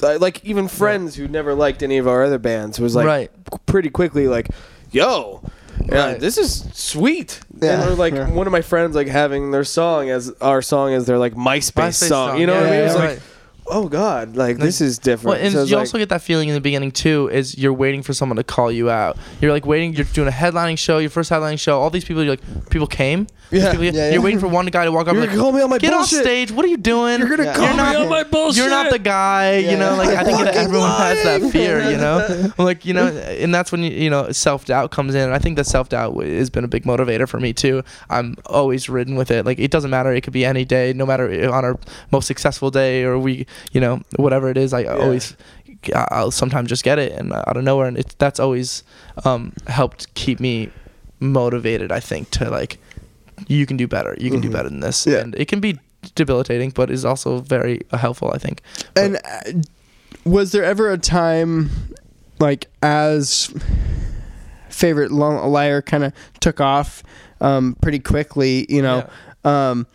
Like like even friends who never liked any of our other bands was like Right. pretty quickly like, "Yo, yeah, Right. this is sweet." Yeah. And or like Yeah. one of my friends like having their song as our song as their like MySpace, MySpace song. You know yeah, what I mean? yeah, It was yeah. like, right. "Oh God, like, Like- this is different." Well, and So you like- also get that feeling in the beginning too. Is you're waiting for someone to call you out. You're like waiting. You're doing a headlining show. Your first headlining show. All these people. You're like people came. Yeah. people- Yeah, yeah. You're waiting for one guy to walk up. You're like, call me on my get bullshit. off stage. What are you doing? You're gonna Yeah. call You're me not- on my bullshit. You're not the guy, you Yeah. know. Like I think everyone has that fear, you know. like you know, and that's when you you know self doubt comes in. And I think that self doubt has been a big motivator for me too. I'm always ridden with it. Like it doesn't matter. It could be any day, no matter uh, on our most successful day or we, you know, whatever it is. I always, I'll sometimes just get it and out of nowhere, and it's that's always um, helped keep me motivated. I think to like, you can do better. You can do Mhm. better than this, Yeah. and it can be debilitating, but is also very uh, helpful. I think. And uh, was there ever a time, like as favorite liar kind of took off um, pretty quickly? You know, um,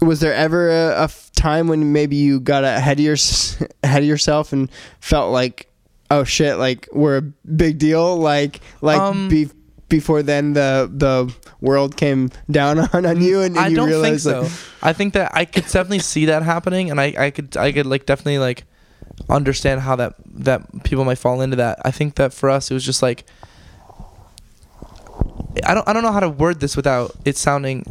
was there ever a time when maybe you got ahead of your ahead of yourself and felt like, oh shit, like we're a big deal, like like Um, be, before then the the world came down on, on you and, and I you don't think so. like, I think that I could definitely see that happening, and I, I could I could like definitely like understand how that that people might fall into that. I think that for us it was just like I don't I don't know how to word this without it sounding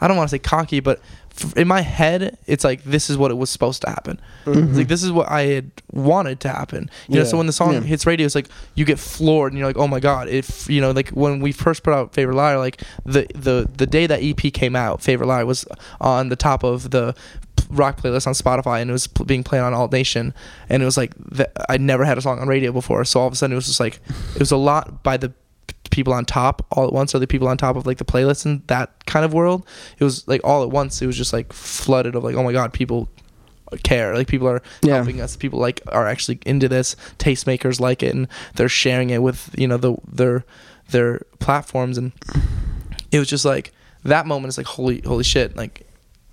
I don't want to say cocky, but f- in my head it's like this is what it was supposed to happen. It's mm-hmm. like this is what I had wanted to happen. You know, so when the song Yeah. hits radio, it's like you get floored and you're like, oh my god! If you know, like when we first put out Favorite Liar, like the the the day that EP came out, Favorite Liar was on the top of the rock playlist on Spotify and it was pl- being played on Alt Nation, and it was like th- I never had a song on radio before, so all of a sudden it was just like it was a lot by the people on top all at once or the people on top of like the playlist and that kind of world it was like all at once it was just like flooded of like oh my god people care. Like people are Yeah. helping us. People like are actually into this. Tastemakers like it, and they're sharing it with you know the their their platforms. And it was just like that moment is like holy holy shit like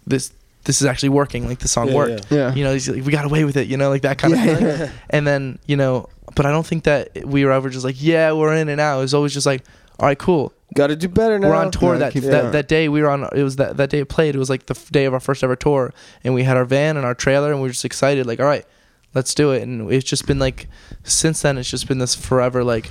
this this is actually working. Like the song Yeah, worked. Yeah. You know, he's like, we got away with it. You know, like that kind Yeah. of thing And then you know, but I don't think that we were ever just like, yeah, we're in and out. It was always just like, all right, cool. Got to do better now. We're on tour Yeah, that, that that day. We were on. It was that that day it played. It was like the f- day of our first ever tour, and we had our van and our trailer, and we were just excited. Like, all right, let's do it. And it's just been like, since then, it's just been this forever like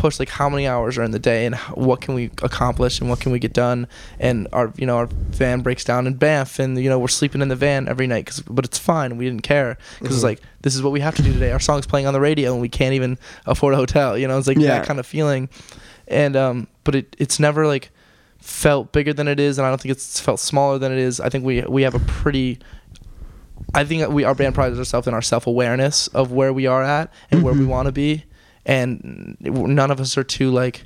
push. Like, how many hours are in the day, and what can we accomplish, and what can we get done? And our you know our van breaks down in Banff, and you know we're sleeping in the van every night, cause, but it's fine. We didn't care because it's Mm-hmm. like this is what we have to do today. Our song's playing on the radio, and we can't even afford a hotel. You know, it's like Yeah. that kind of feeling and um but it it's never like felt bigger than it is and i don't think it's felt smaller than it is i think we we have a pretty i think that we our band prides ourselves in our self-awareness of where we are at and where we Mm-hmm. want to be and none of us are too like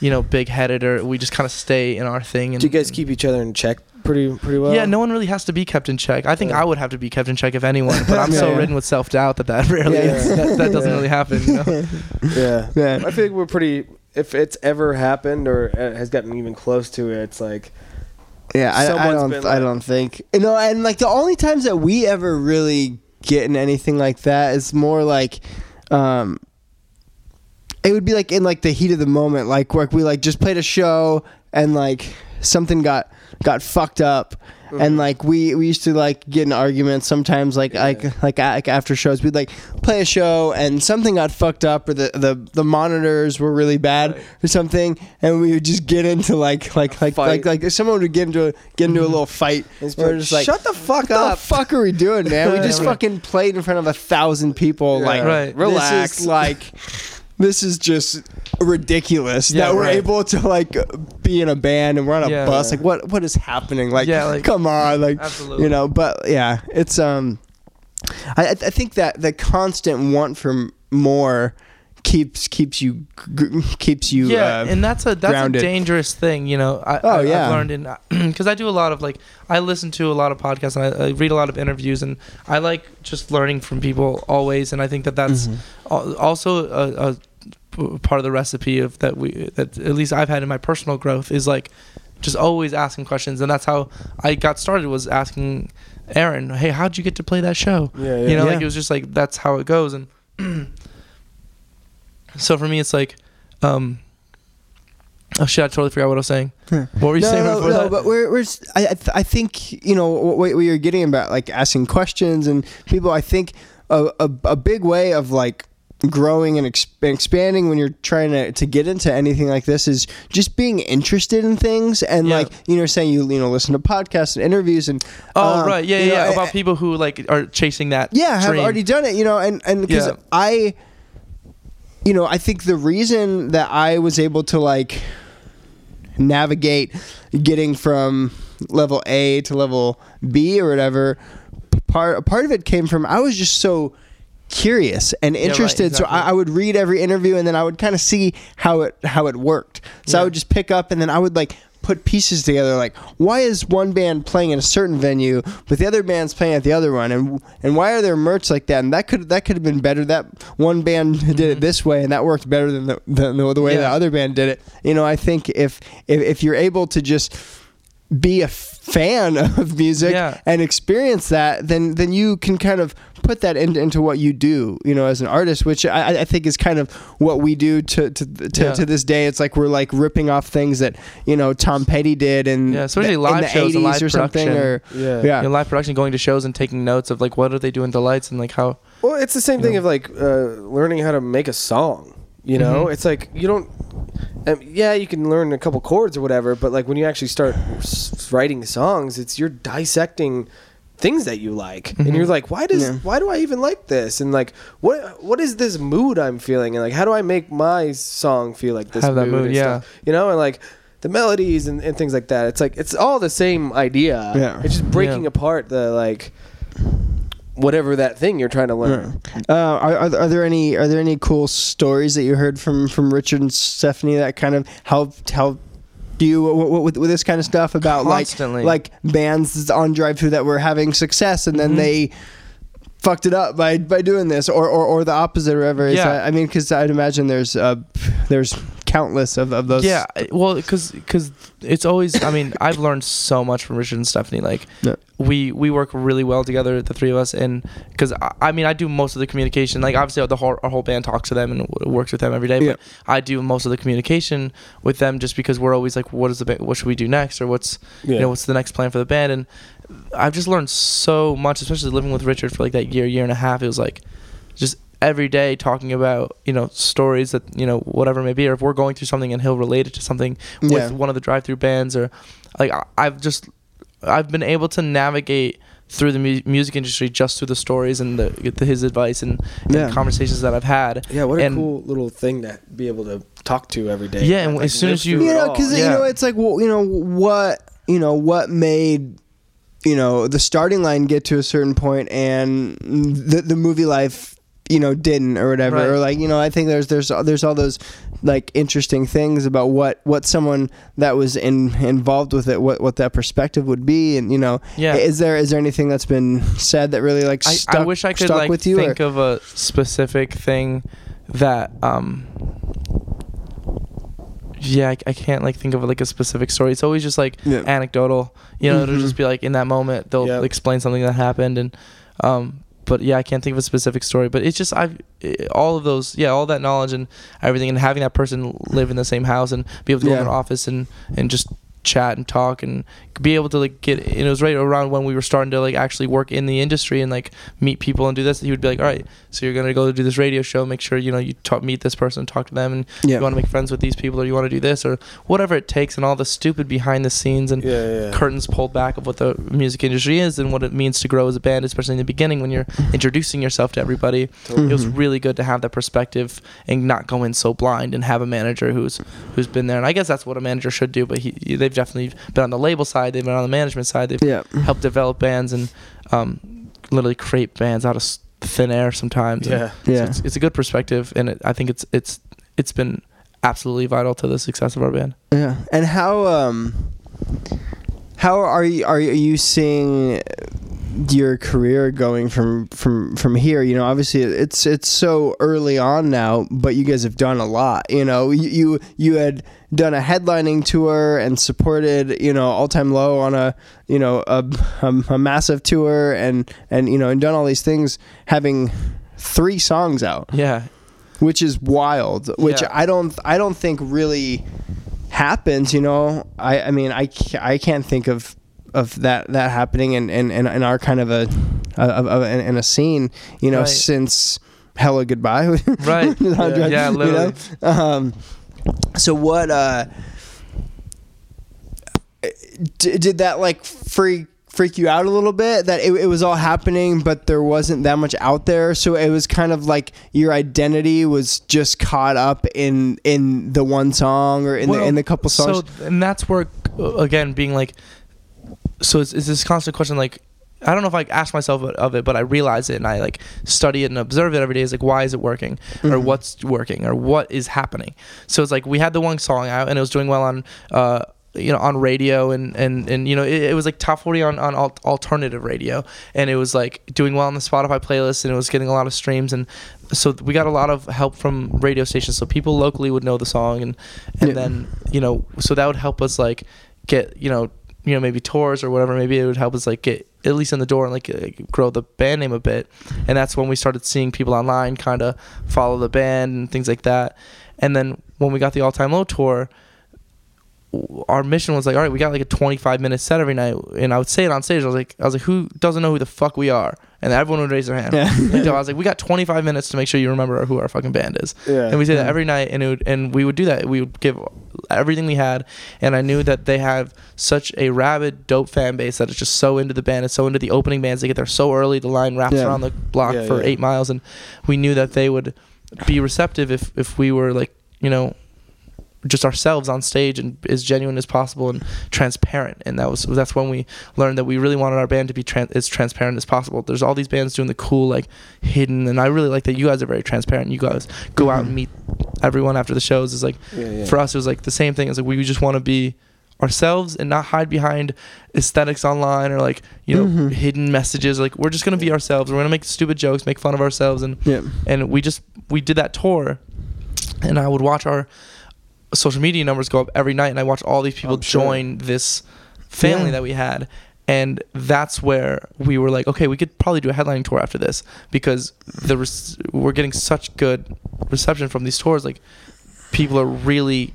you know big-headed or we just kind of stay in our thing and Do you guys keep each other in check pretty pretty well? yeah, no one really has to be kept in check. I think Yeah. I would have to be kept in check if anyone, but I'm Yeah, so yeah. ridden with self doubt that that rarely Yeah, yeah. That, that doesn't Yeah. really happen. You know? Yeah. Yeah. I feel like we're pretty. If it's ever happened or uh, has gotten even close to it, it's like Yeah, I, I don't. been I don't think. You know, and like the only times that we ever really get in anything like that is more like, um, it would be like in like the heat of the moment, like where we like just played a show and like something got got fucked up. And mm-hmm. like we, we used to like get in arguments sometimes like like like, like after shows we'd like play a show and something got fucked up or the, the, the monitors were really bad or something and we would just get into like like like fight. like like someone would get into a get into a mm-hmm. little fight it's we're just like shut the fuck up. what the fuck are we doing man we just fucking played in front of a thousand people Yeah. like Right. Relax. this is like this is just ridiculous Yeah, that we're right. able to like be in a band and we're on a Yeah. bus like what what is happening like, Yeah, like- come on like Absolutely. you know but yeah it's um i i I think that the constant want for more keeps keeps you keeps you yeah uh, and that's a that's grounded. a dangerous thing you know I, Oh, I, yeah. i've learned in because i do a lot of like i listen to a lot of podcasts and I, I read a lot of interviews and i like just learning from people always and i think that that's Mm-hmm. al- also a part of the recipe of that we that at least i've had in my personal growth is like just always asking questions and that's how i got started was asking aaron hey how'd you get to play that show Yeah, yeah. you know Yeah. like it was just like that's how it goes and so for me it's like um oh shit i totally forgot what i was saying what were you no, saying no, before no, that but we're, we're I, I th- I think you know what, what you're getting about like asking questions and people I think a, a, a big way of like growing and exp- expanding when you're trying to, to get into anything like this is just being interested in things and Yeah. like you know saying you you know listen to podcasts and interviews and oh um, right yeah yeah, know, yeah. I- about people who like are chasing that yeah have already done it you know and and because Yeah. i you know i think the reason that i was able to like navigate getting from level a to level b or whatever part part of it came from i was just so curious and right, interested. So. I, I would read every interview and then i would kind of see how it how it worked. So i would just pick up and then i would like put pieces together like why is one band playing in a certain venue but the other band's playing at the other one and and why are there merch like that and that could that could have been better that one band did it this way and that worked better than the, than the, the way Mm-hmm. Yeah. the other band did it you know i think if if, if you're able to just be a fan of music Yeah. and experience that, then then you can kind of put that into, into what you do, you know, as an artist, which I, I think is kind of what we do to to, to, Yeah. to this day. It's like we're like ripping off things that you know Tom Petty did and Yeah, especially live shows and live or something, or Yeah. yeah, in live production going to shows and taking notes of like what are they doing the lights and like how Well, it's the same thing Yeah. of like uh, learning how to make a song. You know, Mhm. it's like you don't. Um, yeah, you can learn a couple chords or whatever, but like when you actually start writing songs, it's you're dissecting things that you like, and Mhm. you're like, why does Yeah. why do I even like this? And like, what what is this mood I'm feeling? And like, how do I make my song feel like this? Have that mood, and yeah. stuff? you know, and like the melodies and, and things like that. It's like it's all the same idea. Yeah. it's just breaking Yeah. apart the like whatever that thing you're trying to learn. Uh, are, are, are there any are there any cool stories that you heard from from Richard and Stefanie that kind of helped help to you with, with this kind of stuff about Constantly. like like bands on Drive-Thru that were having success and then Mhm. they fucked it up by by doing this or or, or the opposite or whatever Yeah. that- I mean because I'd imagine there's uh there's countless of, of those Yeah, well, because because it's always. I mean, I've learned so much from Richard and Stefanie. Like, Yeah. we we work really well together, the three of us, and because I, I mean, I do most of the communication. Like, obviously, the whole our whole band talks to them and works with them every day. Yeah. But I do most of the communication with them just because we're always like, what is the ba- what should we do next, or what's you know what's the next plan for the band and i've just learned so much especially living with richard for like that year year and a half it was like just every day talking about you know stories that you know whatever it may be or if we're going through something and he'll relate it to something with Yeah. one of the Drive-Thru bands or like I- i've just i've been able to navigate through the mu- music industry just through the stories and the, the his advice and, and Yeah. conversations that i've had Yeah, what a And- cool little thing to be able to talk to every day. Yeah, and Like, as soon as you- you know all. because you know it's like well you know what you know what made you know the starting line get to a certain point and the the movie life you know didn't or whatever Right. or like you know I think there's there's there's all those like interesting things about what what someone that was in involved with it what what that perspective would be and you know Yeah. is there is there anything that's been said that really like I, stuck, I wish I could like with you think or? of a specific thing that um yeah I, I can't like think of like a specific story it's always just like Yeah. anecdotal you know it'll Mhm. just be like in that moment they'll Yep. explain something that happened and um but yeah I can't think of a specific story but it's just I've eh, all of those yeah all that knowledge and everything and having that person live in the same house and be able to go Yeah. in their office and and just chat and talk and be able to like get and it was right around when we were starting to like actually work in the industry and like meet people and do this he would be like all right so you're gonna go do this radio show make sure you know you talk meet this person talk to them and Yeah. you want to make friends with these people or you want to do this or whatever it takes and all the stupid behind the scenes and yeah, yeah. curtains pulled back of what the music industry is and what it means to grow as a band especially in the beginning when you're introducing yourself to everybody it was really good to have that perspective and not go in so blind and have a manager who's who's been there and i guess that's what a manager should do but he, they've definitely been on the label side they've been on the management side they've yeah helped develop bands and um, literally create bands out of thin air sometimes And Yeah. so yeah it's, it's a good perspective and it, i think it's it's it's been absolutely vital to the success of our band Yeah. And how um how are you are you seeing your career going from from from here? You know, obviously it's it's so early on now, but you guys have done a lot. You know, you you, you had done a headlining tour and supported you know all time low on a you know a, a, a massive tour and and you know and done all these things having three songs out yeah which is wild which Yeah. i don't i don't think really happens you know i i mean i i can't think of of that that happening in in, in, in our kind of a of, in, in a scene you know Right. since hello goodbye Right. yeah, Yeah, literally. um so what uh d- did that like freak freak you out a little bit that it, it was all happening but there wasn't that much out there so it was kind of like your identity was just caught up in in the one song or in the in the couple songs So, and that's where, again, being like, so it's, it's this constant question. Like, I don't know if I ask myself of it, but I realize it and I like study it and observe it every day. Is like, why is it working, or Mhm. what's working, or what is happening? So it's like we had the one song out and it was doing well on. Uh, you know, on radio and and and you know, it, it was like top forty on on al- alternative radio, and it was like doing well on the Spotify playlist, and it was getting a lot of streams, and so we got a lot of help from radio stations, so people locally would know the song, and and Yeah. then you know, so that would help us like get you know, you know maybe tours or whatever. Maybe it would help us like get at least in the door and like uh, grow the band name a bit, and that's when we started seeing people online kind of follow the band and things like that, and then when we got the All Time Low tour our mission was like, all right, we got like a 25 minute set every night, and I would say it on stage. I was like, I was like, who doesn't know who the fuck we are? And everyone would raise their hand. Yeah. And I was like, we got 25 minutes to make sure you remember who our fucking band is. Yeah. And we say that every night, and it would, and we would do that. We would give everything we had, and I knew that they have such a rabid, dope fan base that is just so into the band and so into the opening bands. They get there so early. The line wraps Yeah. around the block Yeah, for yeah. eight miles, and we knew that they would be receptive if if we were like, you know, just ourselves on stage and as genuine as possible and transparent. And that was that's when we learned that we really wanted our band to be tran- as transparent as possible. There's all these bands doing the cool like hidden, and I really like that you guys are very transparent. You guys go out and mm-hmm. meet everyone after the shows is like Yeah, yeah. for us it was like the same thing it's like we just want to be ourselves and not hide behind aesthetics online or like you know Mhm. hidden messages like we're just gonna be ourselves we're gonna make stupid jokes make fun of ourselves and Yeah. and we just we did that tour and i would watch our social media numbers go up every night and i watched all these people I'm sure. join this family Yeah. that we had and that's where we were like okay we could probably do a headlining tour after this because the res- we're getting such good reception from these tours. Like people are really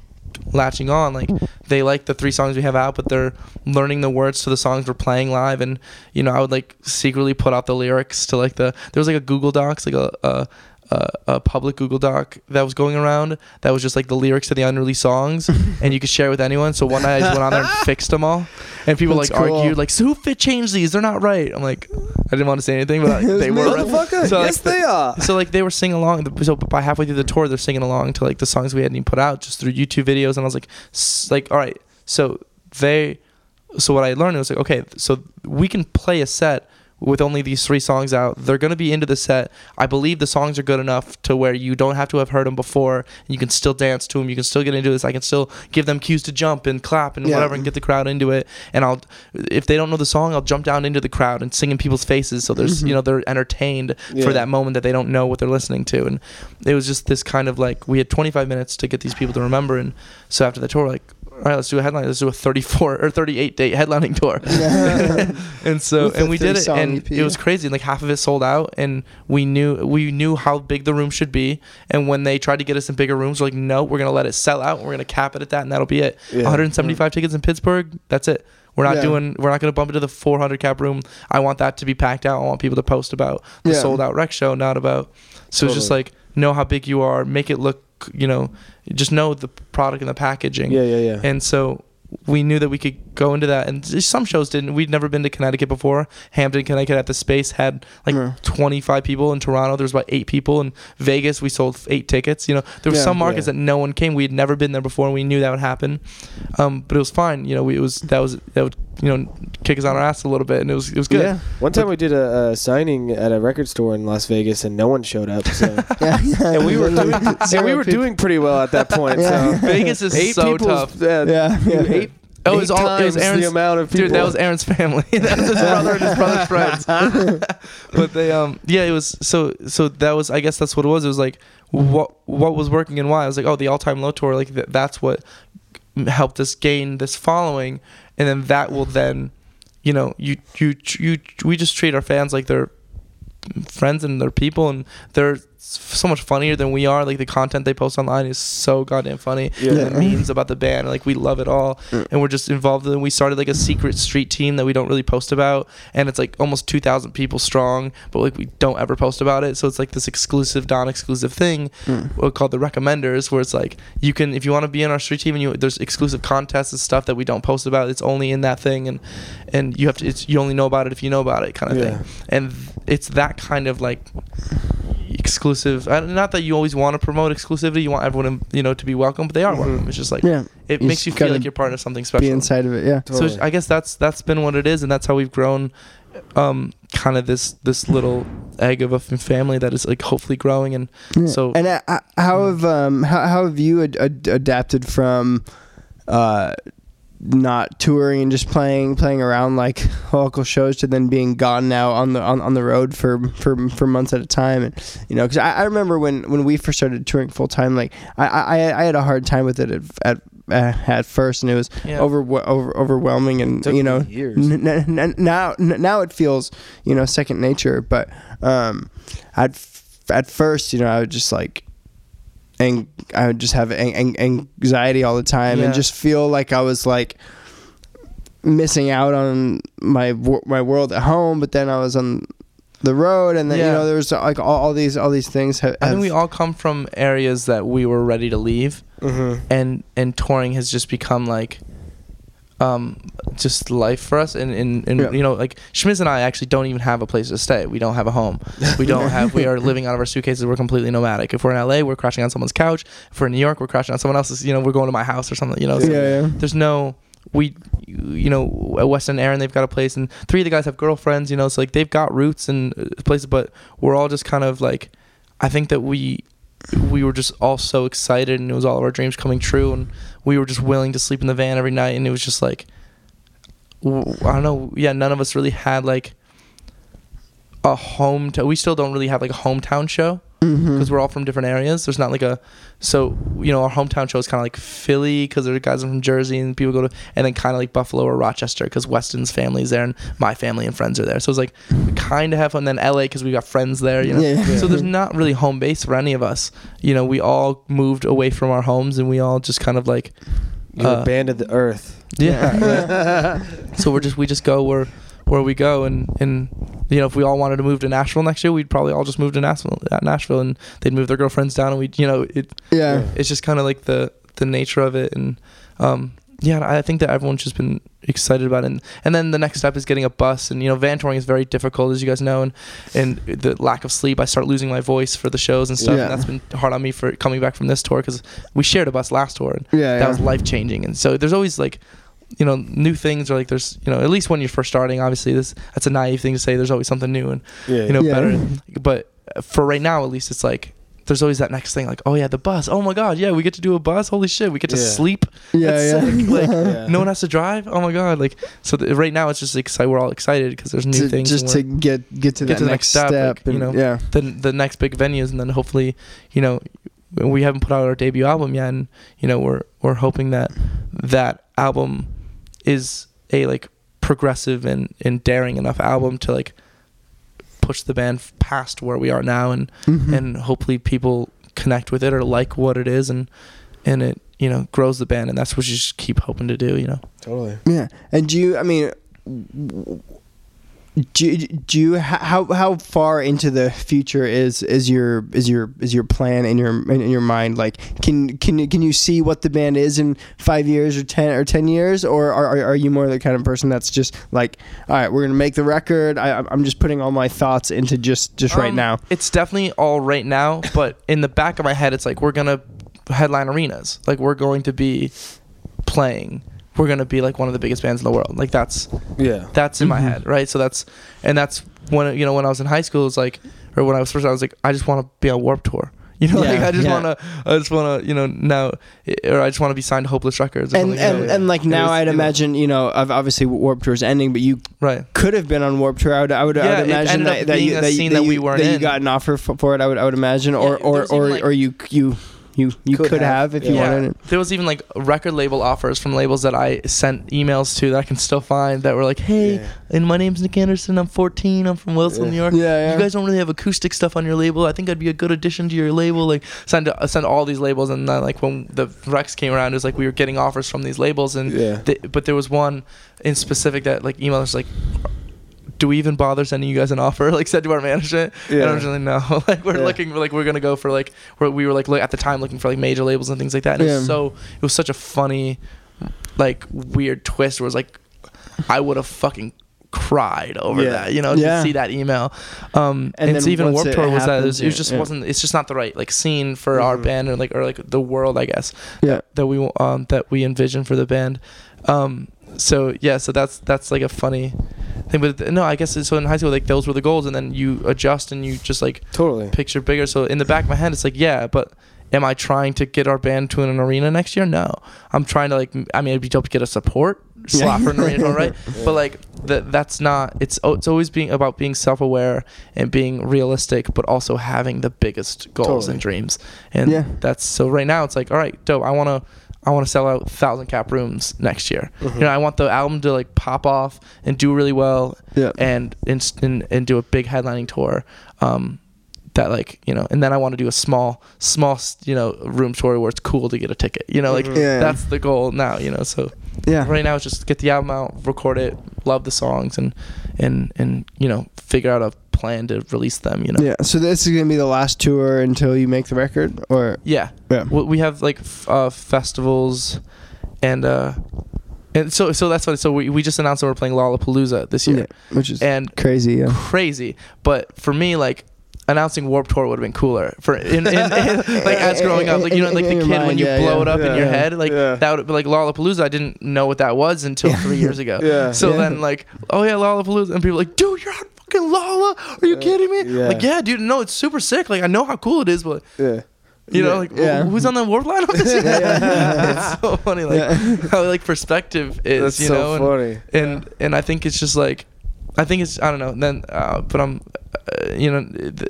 latching on. Like they like the three songs we have out but they're learning the words to the songs we're playing live. And you know i would like secretly put out the lyrics to like the there was like a google docs like a a, a, a public google doc that was going around that was just like the lyrics to the unreleased songs and you could share it with anyone so one night i just went on there and fixed them all and people That's like cool. argued like so who fit changed these they're not right i'm like i didn't want to say anything but like, they were right. So, like, yes, they are. so like they were singing along. So by halfway through the tour, they're singing along to like the songs we hadn't even put out just through YouTube videos. And I was like, s- like, all right. So they, so what I learned was like, okay, so we can play a set with only these three songs out. They're gonna be into the set. I believe the songs are good enough to where you don't have to have heard them before. You can still dance to them. You can still get into this. I can still give them cues to jump and clap and Yeah. whatever and get the crowd into it. And I'll, if they don't know the song, I'll jump down into the crowd and sing in people's faces. So there's, mm-hmm. you know, they're entertained Yeah. for that moment that they don't know what they're listening to. And it was just this kind of like we had 25 minutes to get these people to remember. And so after the tour, like, all right, let's do a headline. Let's do a 34 or 38 date headlining tour. and so With and we did it, and EP. it was crazy. And like half of it sold out, and we knew we knew how big the room should be. And when they tried to get us in bigger rooms, we're like, no, we're gonna let it sell out. and We're gonna cap it at that, and that'll be it. Yeah. 175 tickets in Pittsburgh. That's it. We're not Yeah. doing. We're not gonna bump into the 400 cap room. I want that to be packed out. I want people to post about the Yeah. sold out Wrecks show, not about. So it's just like know how big you are, make it look. You know, just know the product and the packaging. Yeah, yeah, yeah. And so we knew that we could go into that. And some shows didn't. We'd never been to Connecticut before. Hamden, Connecticut at the space had like Yeah. 25 people. In Toronto, there was about eight people. In Vegas, we sold eight tickets. You know, there were Yeah. some markets Yeah. that no one came. We had never been there before, and we knew that would happen. Um, but it was fine. You know, we, it was that was that would you know kick us on our ass a little bit, and it was it was good. Yeah. One time we did a, a signing at a record store in Las Vegas, and no one showed up. So. yeah, yeah. and we were doing, and we were doing pretty well at that point. Yeah. So Vegas is eight so tough. Yeah, Yeah, yeah. eight. Oh, it was all it was Aaron's the amount of people. Dude, that was Aaron's family. that was his brother and his brother's friends. but they um yeah, it was so so that was I guess that's what it was. It was like what what was working and why. I was like, oh, the all time low tour, like th- that's what helped us gain this following, and then that will then, you know, you you you we just treat our fans like they're friends and they're people and they're so much funnier than we are. Like the content they post online is so goddamn funny. Yeah. the memes about the band like we love it all. And we're just involved in we started like a secret street team that we don't really post about. And it's like almost 2000 people strong but like we don't ever post about it. So it's like this exclusive non-exclusive thing uh, called the recommenders where it's like you can if you want to be in our street team and you there's exclusive contests and stuff that we don't post about it's only in that thing. And and you have to it's you only know about it if you know about it kind of Yeah. thing. And it's that kind of like exclusive not that you always want to promote exclusivity you want everyone to, you know to be welcome but they are Mhm. welcome it's just like yeah. it You makes you feel like you're part of something special Be inside of it. Yeah. so I guess that's that's been what it is, and that's how we've grown, um, kind of this this little egg of a family that is like hopefully growing, and Yeah. So- and uh, uh, how have um how, how have you ad- ad- adapted from uh not touring and just playing playing around like local shows to then being gone now on the on, on the road for, for for months at a time and you know because I, I remember when when we first started touring full time like I, I I had a hard time with it at at, uh, at first and it was Yeah. over, over overwhelming and you know. N- n- n- now n- now it feels you know second nature but um at f- at first you know i would just like and i would just have an- an- anxiety all the time Yeah. and just feel like i was like missing out on my my world at home but then i was on the road and then you Yeah. know there was like all, all these all these things have, I think we all come from areas that we were ready to leave, Mm-hmm. and and touring has just become like, um, just life for us, and and, and Yeah. you know like Schmiz and I actually don't even have a place to stay. We don't have a home. We don't have. We are living out of our suitcases. We're completely nomadic. If we're in LA, we're crashing on someone's couch. If we're in New York, we're crashing on someone else's. You know, we're going to my house or something. You know, yeah, so- yeah. there's no we you know at Weston and Aaron they've got a place and three of the guys have girlfriends you know so like they've got roots and uh, places but we're all just kind of like I think that we we were just all so excited and it was all of our dreams coming true and we were just willing to sleep in the van every night and it was just like I don't know yeah none of us really had like a home we still don't really have like a hometown show Mm-hmm. because we're all from different areas. There's not like a, so you know our hometown show is kind of like Philly because there are guys from Jersey and people go to, and then kind of like Buffalo or Rochester because Weston's family's there and my family and friends are there. So it's like kind of have fun. Then LA because we got friends there, you know. Yeah, yeah. So there's not really home base for any of us. You know, we all moved away from our homes and we all just kind of like, You're Uh, a band of the earth. yeah. yeah. so we're just we just go where where we go and and you know if we all wanted to move to Nashville next year we'd probably all just move to Nashville Nashville and they'd move their girlfriends down and we you know it Yeah. it's just kind of like the the nature of it and um yeah I think that everyone's just been excited about it and, and then the next step is getting a bus and you know van touring is very difficult as you guys know and and the lack of sleep I start losing my voice for the shows and stuff Yeah. and that's been hard on me for coming back from this tour because we shared a bus last tour and Yeah. that yeah. was life changing. And so there's always like, you know, new things or like there's, you know, at least when you're first starting, obviously this that's a naive thing to say. There's always something new and Yeah. you know Yeah. better. But for right now, at least it's like there's always that next thing like, oh yeah, the bus. Oh my god, yeah, we get to do a bus. Holy shit, we get to Yeah. sleep. yeah. That's yeah. sick. Like, Yeah. No one has to drive. Oh my god, like so th- right now it's just excited. We're all excited because there's new To- things. just to get get to Get that to the next next step, step, like, you know. yeah. we're- the the next big venues, and then hopefully, you know, we haven't put out our debut album yet, and you know we're we're hoping that that album is a like progressive and, and daring enough album to like push the band past where we are now and Mhm. and hopefully people connect with it or like what it is and and it you know grows the band and that's what you just keep hoping to do you know Totally. Yeah, and do you? I mean, do do you how how far into the future is is your is your is your plan in your in your mind? Like, can can you can you see what the band is in five years or ten or ten years, or are are, you more the kind of person that's just like, all right, we're gonna make the record. I, I'm just putting all my thoughts into just just right Um, now. It's definitely all right now, but in the back of my head, it's like we're gonna headline arenas. Like we're going to be playing. We're gonna be like one of the biggest bands in the world. Like that's Yeah. that's in my Mhm. head, right? So that's and that's when you know when I was in high school, it's like or when I was first, I was like, I just want to be on Warp Tour. You know, like I just yeah. want to, I just want to, you know, now, or I just want to be signed to Hopeless Records. Or And you know? and, and like now, was- I'd it was- imagine you know, of- obviously Warp Tour's ending, but you right. could have been on Warp Tour. I would, I would, I would imagine that, that you a that, scene you, that that we you, weren't that you got an offer for, for it. I would, I would imagine, or Yeah, or or, like- or you you you you Could could, have, have, if yeah. you yeah, wanted. there was even like record label offers from labels that I sent emails to that I can still find that were like, "Hey, Yeah. and my name's Nick Anderson. I'm 14. I'm from Wilson, Yeah. New York. Yeah, yeah. You guys don't really have acoustic stuff on your label. I think I'd be a good addition to your label. Like send uh, send all these labels, and then like when the Wrecks came around, it was like we were getting offers from these labels, and Yeah. th- but there was one in specific that like emailed us like. Do we even bother sending you guys an offer? Like said to our management, and I Yeah. was like, no. like we're Yeah. looking, like we're gonna go for like we're, we were like at the time looking for like major labels and things like that. And it was so it was such a funny, like weird twist. Where it was like, I would have fucking cried over Yeah. that, you know, Yeah. to see that email. Um, And and, so even once Warp Tour was that it was, it was yeah, just yeah. wasn't. It's just not the right like scene for our Mhm. band or like or like the world, I guess Yeah. that we um that we envision for the band. Um, so yeah, so that's that's like a funny thing. But no, I guess so in high school like those were the goals, and then you adjust and you just like Totally. picture bigger. So in the back of my head, it's like yeah, but. Am I trying to get our band to an arena next year? No, I'm trying to like. I mean, it'd be dope to get a support slot for an arena, right? But like that, that's not. It's it's always being about being self-aware and being realistic, but also having the biggest goals Totally. and dreams. And Yeah. that's so right now. It's like all right, dope. I wanna. I want to sell out thousand cap rooms next year. Mhm. You know, I want the album to like pop off and do really well, Yeah. and and and, and do a big headlining tour. Um, that like you know, and then I want to do a small, small you know room tour where it's cool to get a ticket. You know, like Mhm. Yeah. that's the goal now. You know, so Yeah. right now it's just get the album out, record it, love the songs, and and and you know figure out a plan to release them. You know. Yeah. So this is gonna be the last tour until you make the record, or Yeah. yeah. We have like uh, festivals, and uh, and so so that's what. So we we just announced that we're playing Lollapalooza this year, Yeah, which is and crazy. Yeah. crazy. But for me, like announcing Warp Tour would have been cooler for in, in, in like as growing up, like you know, like the kid your when you yeah, blow yeah. it up in Yeah. your head, like that would be like Lollapalooza. I didn't know what that was until three years ago. Yeah. So then like, oh yeah, Lollapalooza, and people are like, dude, you're on fucking Lolla. Are you kidding me? Like yeah, dude. No, it's super sick. Like I know how cool it is, but Yeah. You know, like who's on the warp lineup year? Yeah. it's so funny, like how like perspective is, That's you so know, and- funny. and and I think it's just like, I think it's I don't know. Then, uh, but I'm, uh, you know,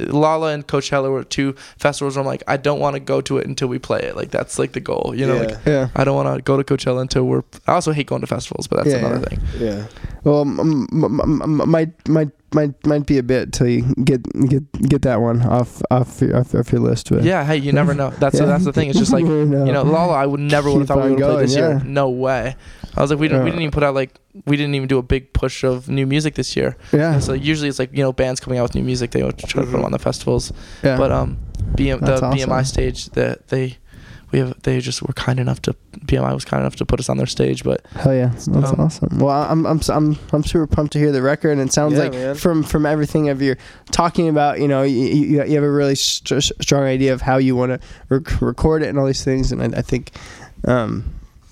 Lolla and Coachella were two festivals where I'm like, I don't want to go to it until we play it. Like that's like the goal, you know. Yeah. Like yeah. I don't want to go to Coachella until we're. I also hate going to festivals, but that's Yeah, another yeah. thing. Yeah. Well, m- m- m- m- might might might might be a bit till you get get get that one off off your, off, off your list. But Yeah, hey, you never know. That's Yeah. that's the thing. It's just like You know. Lolla. I would never would have thought we would have played going, this year. No way. I was like, we didn't we didn't even put out like we didn't even do a big push of new music this year. yeah, So usually it's like you know bands coming out with new music. They try to put them on the festivals. yeah. But um, BM, the That's BMI stage that they we have they just were kind enough to BMI was kind enough to put us on their stage. But Hell yeah, that's Um, awesome. Well, I'm I'm I'm I'm super pumped to hear the record, and it sounds Yeah, like man. from from everything of your talking about, you know, you, you, you have a really st- strong idea of how you want to rec- record it and all these things, and I, I think, um,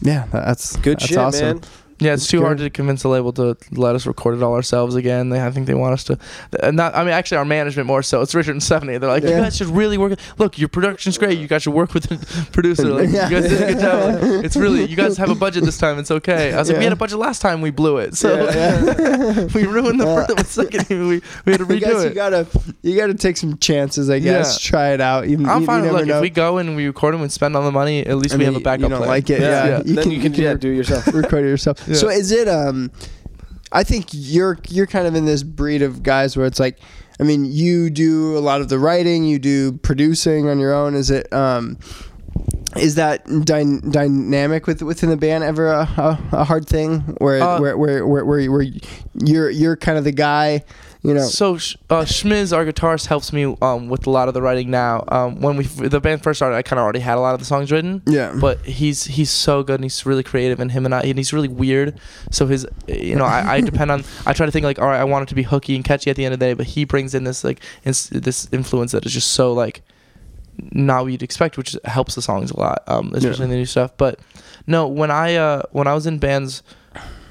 yeah, that's Good that's shit, awesome. man. Yeah, it's too hard to convince the label to let us record it all ourselves again. They I think they want us to. And uh, not I mean actually our management more so. It's Richard and Stefanie. They're like you Yeah. guys should really work. Look, your production's great. You guys should work with the producer. Like, Yeah. You guys did a good job. Like, it's really you guys have a budget this time. It's okay. I was like we had a budget last time. We blew it. So Yeah. we ruined the Yeah. first second. We we had to I guess redo you it. gotta you gotta take some chances. I guess try it out. You, I'm you, fine you look. know. If we go and we record them and spend all the money, at least I we mean, have a backup You don't plan. like it, Yeah. yeah. Yeah. Then you can yeah, do it yourself. record it yourself. Yeah. So is it um I think you're you're kind of in this breed of guys where it's like I mean you do a lot of the writing, you do producing on your own. Is it um is that dy- dynamic with within the band ever a, a, a hard thing where, Uh, where, where where where where you're you're kind of the guy, you know? So Sh- uh, Schmiz, our guitarist, helps me um, with a lot of the writing now. Um, when we the band first started, I kind of already had a lot of the songs written. Yeah. But he's he's so good and he's really creative and him and I and he's really weird. So his you know I, I depend on I try to think like all right I want it to be hooky and catchy at the end of the day, but he brings in this like ins- this influence that is just so like not what you'd expect, which helps the songs a lot, um, especially Yeah. in the new stuff. But no, when I uh, when I was in bands,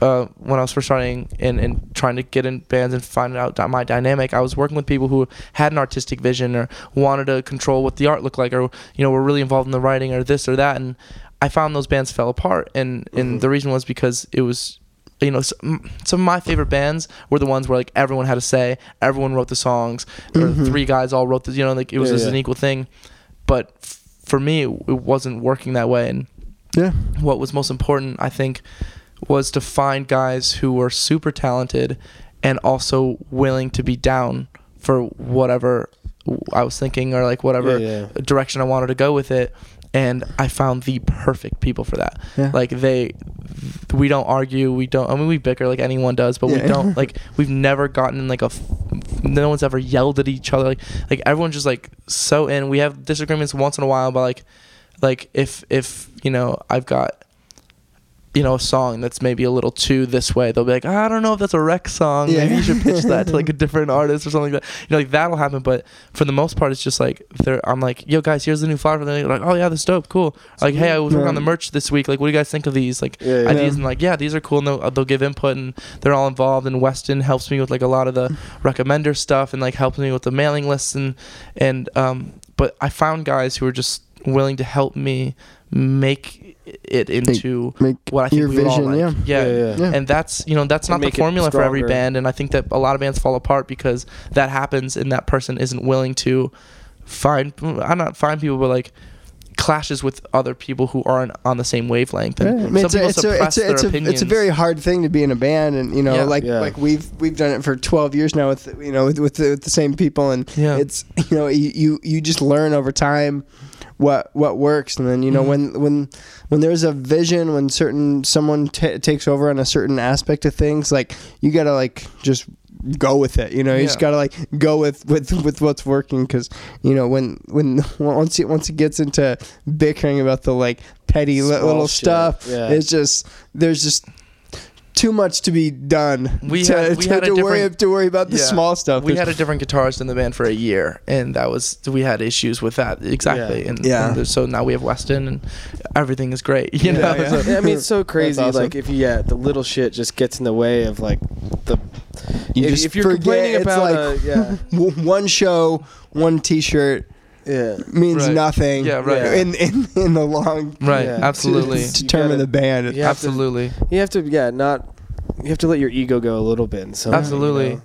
uh, when I was first starting and, and trying to get in bands and find out my dynamic, I was working with people who had an artistic vision or wanted to control what the art looked like, or you know were really involved in the writing or this or that, and I found those bands fell apart, and and the reason was because it was you know, some, some of my favorite bands were the ones where like everyone had a say, everyone wrote the songs, or Mhm. three guys all wrote the, you know, like it was Yeah, just yeah. an equal thing. But f- for me, it wasn't working that way. And yeah. what was most important, I think, was to find guys who were super talented and also willing to be down for whatever I was thinking or like whatever Yeah, yeah. direction I wanted to go with it. And I found the perfect people for that. Yeah. Like they, we don't argue. We don't. I mean, we bicker like anyone does, but we don't. Like we've never gotten in like a. No one's ever yelled at each other. Like like everyone's just like so in. We have disagreements once in a while, but like like if if you know I've got you know a song that's maybe a little too this way, they'll be like I don't know if that's a Wrecks song. Yeah. Maybe you should pitch that to like a different artist or something like that. You know, like that'll happen. But for the most part, it's just like they're. I'm like, yo guys, here's the new flower. And they're like, oh yeah, this is dope, cool. Like, hey, I was working on the merch this week. Like, what do you guys think of these? Like Yeah, yeah. ideas and like, yeah, these are cool. And they'll, they'll give input and they're all involved. And Weston helps me with like a lot of the recommender stuff and like helps me with the mailing lists and and um. But I found guys who were just willing to help me make it into Make what I think your we would all vision, like. yeah. yeah. Yeah, yeah. Yeah. And that's you know that's not the formula for every band, and I think that a lot of bands fall apart because that happens, and that person isn't willing to find I'm not find people, but like clashes with other people who aren't on the same wavelength. Yeah, I mean, it's, a, it's, a, it's, a, it's, a, it's a very hard thing to be in a band, and you know, Yeah. like Yeah. like we've we've done it for twelve years now with you know with with the, with the same people, and Yeah. it's you know you, you you just learn over time what what works, and then you know Mhm. when when when there's a vision, when certain someone ta takes over on a certain aspect of things, like you gotta like just go with it you know you just gotta like go with with with what's working because you know when when once it once it gets into bickering about the like petty Small little shit. stuff Yeah. it's just there's just too much to be done We to, had- we to, had to worry to worry about the Yeah. small stuff we There's- had a different guitarist in the band for a year, and that was we had issues with that exactly. Yeah. And, Yeah. and so now we have Weston, and everything is great. You Yeah, know, yeah. So- Yeah, I mean, it's so crazy. awesome. Like, if you, yeah, the little shit just gets in the way of like the. You if, just if you're forget complaining it's about, like- uh, yeah, one show one t-shirt Yeah. means Right. nothing. Yeah, right. In in in the long Right. Yeah. Absolutely. to You determine gotta- the band. you have to- absolutely. You have to, yeah, not. You have to let your ego go a little bit. And so, Absolutely. You know?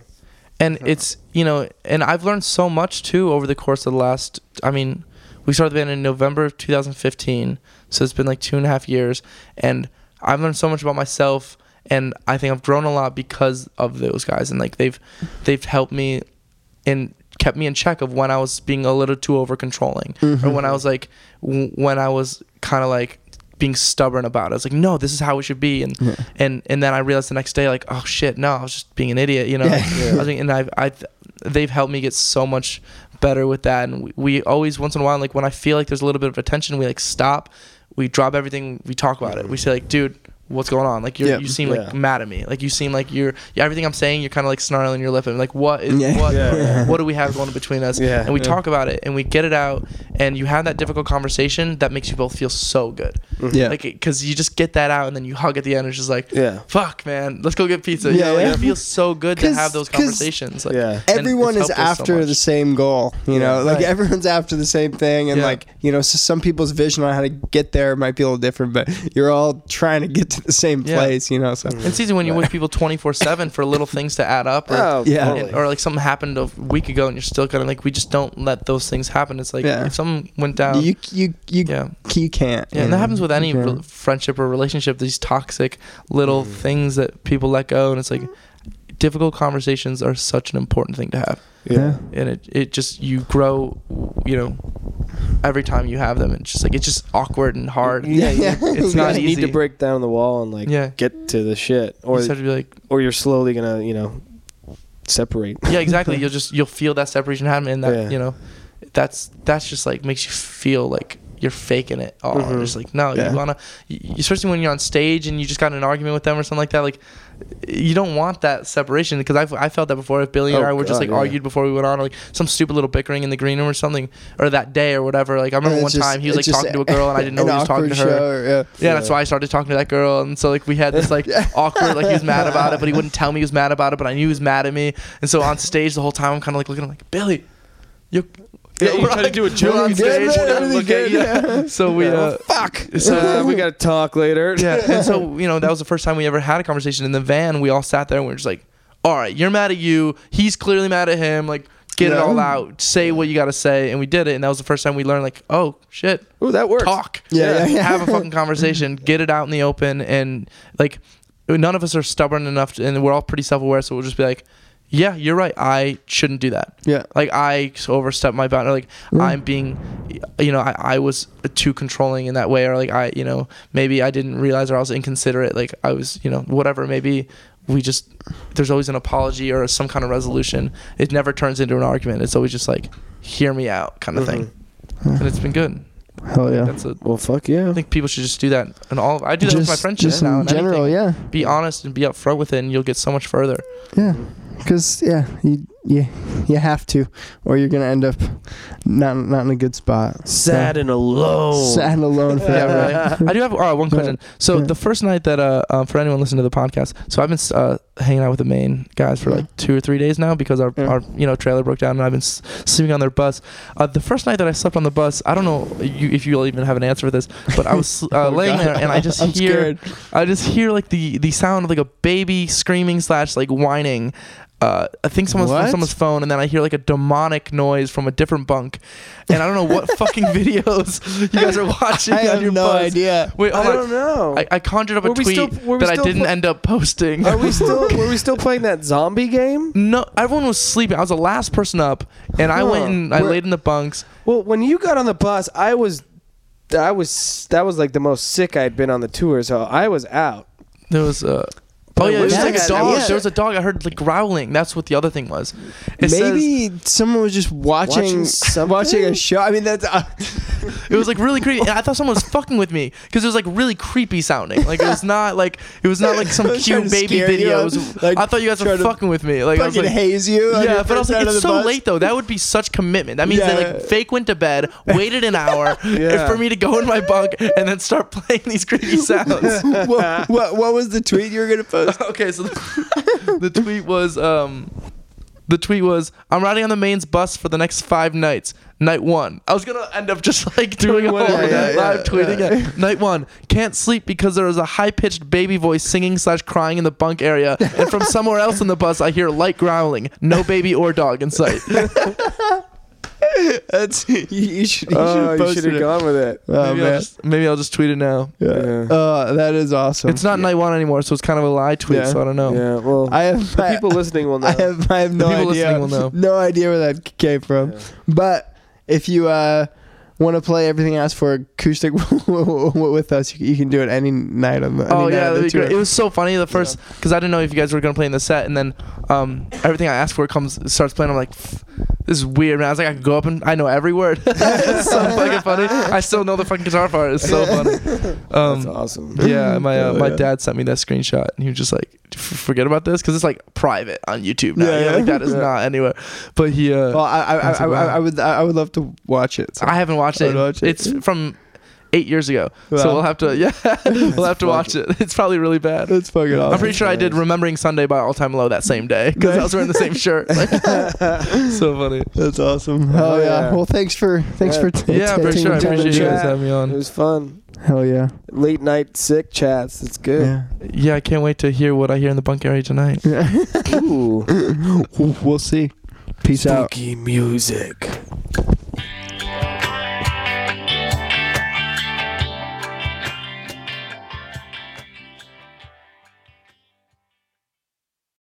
and it's you know and i've learned so much too over the course of the last i mean we started the band in november of 2015 so it's been like two and a half years and i've learned so much about myself and i think i've grown a lot because of those guys and like they've they've helped me and kept me in check of when i was being a little too over controlling or when i mm-hmm. was like w- when i was kind of like being stubborn about it. I was like, no, this is how it should be, and Yeah. and and then I realized the next day, like, oh shit, no, I was just being an idiot, you know. Yeah. I was being- and I've I they've helped me get so much better with that, and we, we always once in a while, like when I feel like there's a little bit of attention, we like stop, we drop everything, we talk about it, we say like, dude. What's going on? Like you Yeah. you seem like Yeah. mad mad at me. Like you seem like you're yeah, everything I'm saying. You're kind of like snarling your lip. And like what is Yeah. what Yeah, yeah. what do we have going between us? Yeah. and we Yeah. talk about it and we get it out and you have that difficult conversation that makes you both feel so good. Mm-hmm. Yeah. Like because you just get that out and then you hug at the end. It's just like Yeah. fuck man, let's go get pizza. You Yeah, know, like, yeah. it feels so good to have those conversations. Like, Yeah. Everyone is helped us so after the same goal, you know. Yeah. Like Right. everyone's after the same thing, and Yeah. like you know, so some people's vision on how to get there might be a little different, but you're all trying to get to the same Yeah. place, you know. So And season when you're with people 24 seven for little things to add up. Or, Oh, Yeah. totally. and- or like something happened a week ago and you're still kind of like we just don't let those things happen. It's like Yeah. if something went down. you you you yeah. you can't. Yeah, and that happens with any re- friendship or relationship. These toxic little Mm. things that people let go, and it's like difficult conversations are such an important thing to have, Yeah. and it it just you grow, you know, every time you have them. It's just like it's just awkward and hard. Yeah, yeah. It's you not just need to break down the wall and like Yeah. get to the shit, or you have to be like, or you're slowly gonna you know separate. yeah, exactly. You'll just you'll feel that separation happen, and that Yeah. you know, that's that's just like makes you feel like you're faking it all. Mhm. Just like no, Yeah. you wanna, especially when you're on stage and you just got in an argument with them or something like that. Like you don't want that separation because I've I felt that before. If Billy and Oh, I were just like yeah. argued before we went on, or like some stupid little bickering in the green room or something, or that day or whatever. Like I remember one just- time he was like talking to a girl and I didn't know he was talking to her. show, or- yeah. Yeah, that's why I started talking to that girl, and so like we had this like awkward, like he was mad about it, but he wouldn't tell me he was mad about it, but I knew he was mad at me, and so on stage the whole time I'm kind of like looking at him like Billy, you. Yeah, you we're try to do a joke stage. stage, everything look at good, you. yeah. So we, Yeah, uh, fuck. so- Uh, we gotta talk later. yeah, and so you know that was the first time we ever had a conversation in the van. We all sat there and we are just like, "All right, you're mad at you. He's clearly mad at him. Like, get it all out. Say what you got to say." And we did it, and that was the first time we learned like, "Oh shit, oh that works. talk." Yeah, yeah, yeah. have a fucking conversation, get it out in the open, and like none of us are stubborn enough, to, and we're all pretty self-aware, so we'll just be like, "Yeah, you're right. I shouldn't do that. Yeah. Like I overstepped my boundary. Like Yeah. I'm being, you know, I, I was too controlling in that way, or like I, you know, maybe I didn't realize, or I was inconsiderate. Like I was, you know, whatever. Maybe we just there's always an apology or some kind of resolution. It never turns into an argument. It's always just like, hear me out, kind of thing, mm-hmm. and it's been good. Hell yeah. That's a Well, fuck yeah. I think people should just do that and all. I do that with my friendships now. in general, anything. yeah, Be honest and be upfront with it, and you'll get so much further. yeah. Because yeah, you you you have to, or you're gonna end up not not in a good spot. Sad and alone. sad and alone for Yeah, right. I do have uh, one question. So Yeah. the first night that uh, um, for anyone listening to the podcast, so I've been uh, hanging out with the Maine guys for Yeah. like two or three days now because our, our you know trailer broke down and I've been s- sleeping on their bus. Uh, the first night that I slept on the bus, I don't know you, if you'll even have an answer for this, but I was uh, Oh, laying God. there and I just hear scared. I just hear like the the sound of like a baby screaming slash like whining. Uh, I think someone's from What? someone's phone, and then I hear like a demonic noise from a different bunk, and I don't know what fucking videos you guys are watching I on have your no bus. idea. Wait, I hold on. don't know. I, I conjured up a Were we tweet still- were we that I still didn't pl- end up posting. Are we still? were we still playing that zombie game? no, everyone was sleeping. I was the last person up, and I Huh. went and I Where- laid in the bunks. Well, when you got on the bus, I was, I was, that was like the most sick I'd been on the tour. So I was out. There was uh, But oh yeah, there was like a dog. yeah. There was a dog. I heard like growling. That's what the other thing was. It says- Maybe someone was just watching Watching watching, a show. I mean, that's uh, It was like really creepy. And I thought someone was fucking with me because it was like really creepy sounding. Like it was not like it was not like some I was trying cute baby videos. Like, I thought you guys were fucking with me. Like I was like, haze you. yeah, your but I was like, it's so bus. late though. That would be such commitment. That means they like fake went to bed, waited an hour Yeah. for me to go in my bunk and then start playing these creepy sounds. what, what what was the tweet you were gonna post? okay, so the, the tweet was um The tweet was, "I'm riding on the Maine's bus for the next five nights. Night one, I was gonna end up just like doing a whole Yeah, yeah, night yeah, live tweeting it. Night one, can't sleep because there is a high pitched baby voice singing slash crying in the bunk area, and from somewhere else in the bus, I hear light growling. No baby or dog in sight. That's you, you should. You Oh, you have should have gone with it. Oh maybe, I'll just, maybe I'll just tweet it now. Yeah. Yeah. Uh, that is awesome. It's not night one anymore, so it's kind of a lie tweet. Yeah. So I don't know. Yeah. Well, I have the people listening will know. I have I have no people idea. listening will know. No idea where that came from. Yeah. But if you uh, want to play everything asked for acoustic with us, you, you can do it any night on the. Oh yeah, the. It was so funny the first because I didn't know if you guys were gonna play in the set, and then um, everything I asked for comes starts playing. I'm like, "Pff, this is weird, man. I was like, I could go up and I know every word. it's so fucking funny. I still know the fucking guitar part. It's so funny. Um, That's awesome. yeah, my uh, my yeah. dad sent me that screenshot, and he was just like, "F- "Forget about this," because it's like private on YouTube now. Yeah, Yeah, yeah. like that is Yeah. not anywhere. But he, uh, Well, I I, I, I. I would I would love to watch it. so- I haven't watched I it. would watch it. It's from eight years ago, Wow. so we'll have to. Yeah, we'll have to watch it. It's probably really bad. That's fucking awesome. I'm pretty sure I did "Remembering Sunday" by All Time Low that same day because I was wearing the same shirt. Like, so funny. That's awesome. Hell Oh, yeah. yeah. Well, thanks for thanks Yeah. for t- Yeah, for taking sure. I the time to appreciate you chat. guys having me on. It was fun. Hell yeah. Late night sick chats. It's good. Yeah. Yeah, I can't wait to hear what I hear in the bunk area tonight. Ooh. we'll see. Peace out. Spooky music.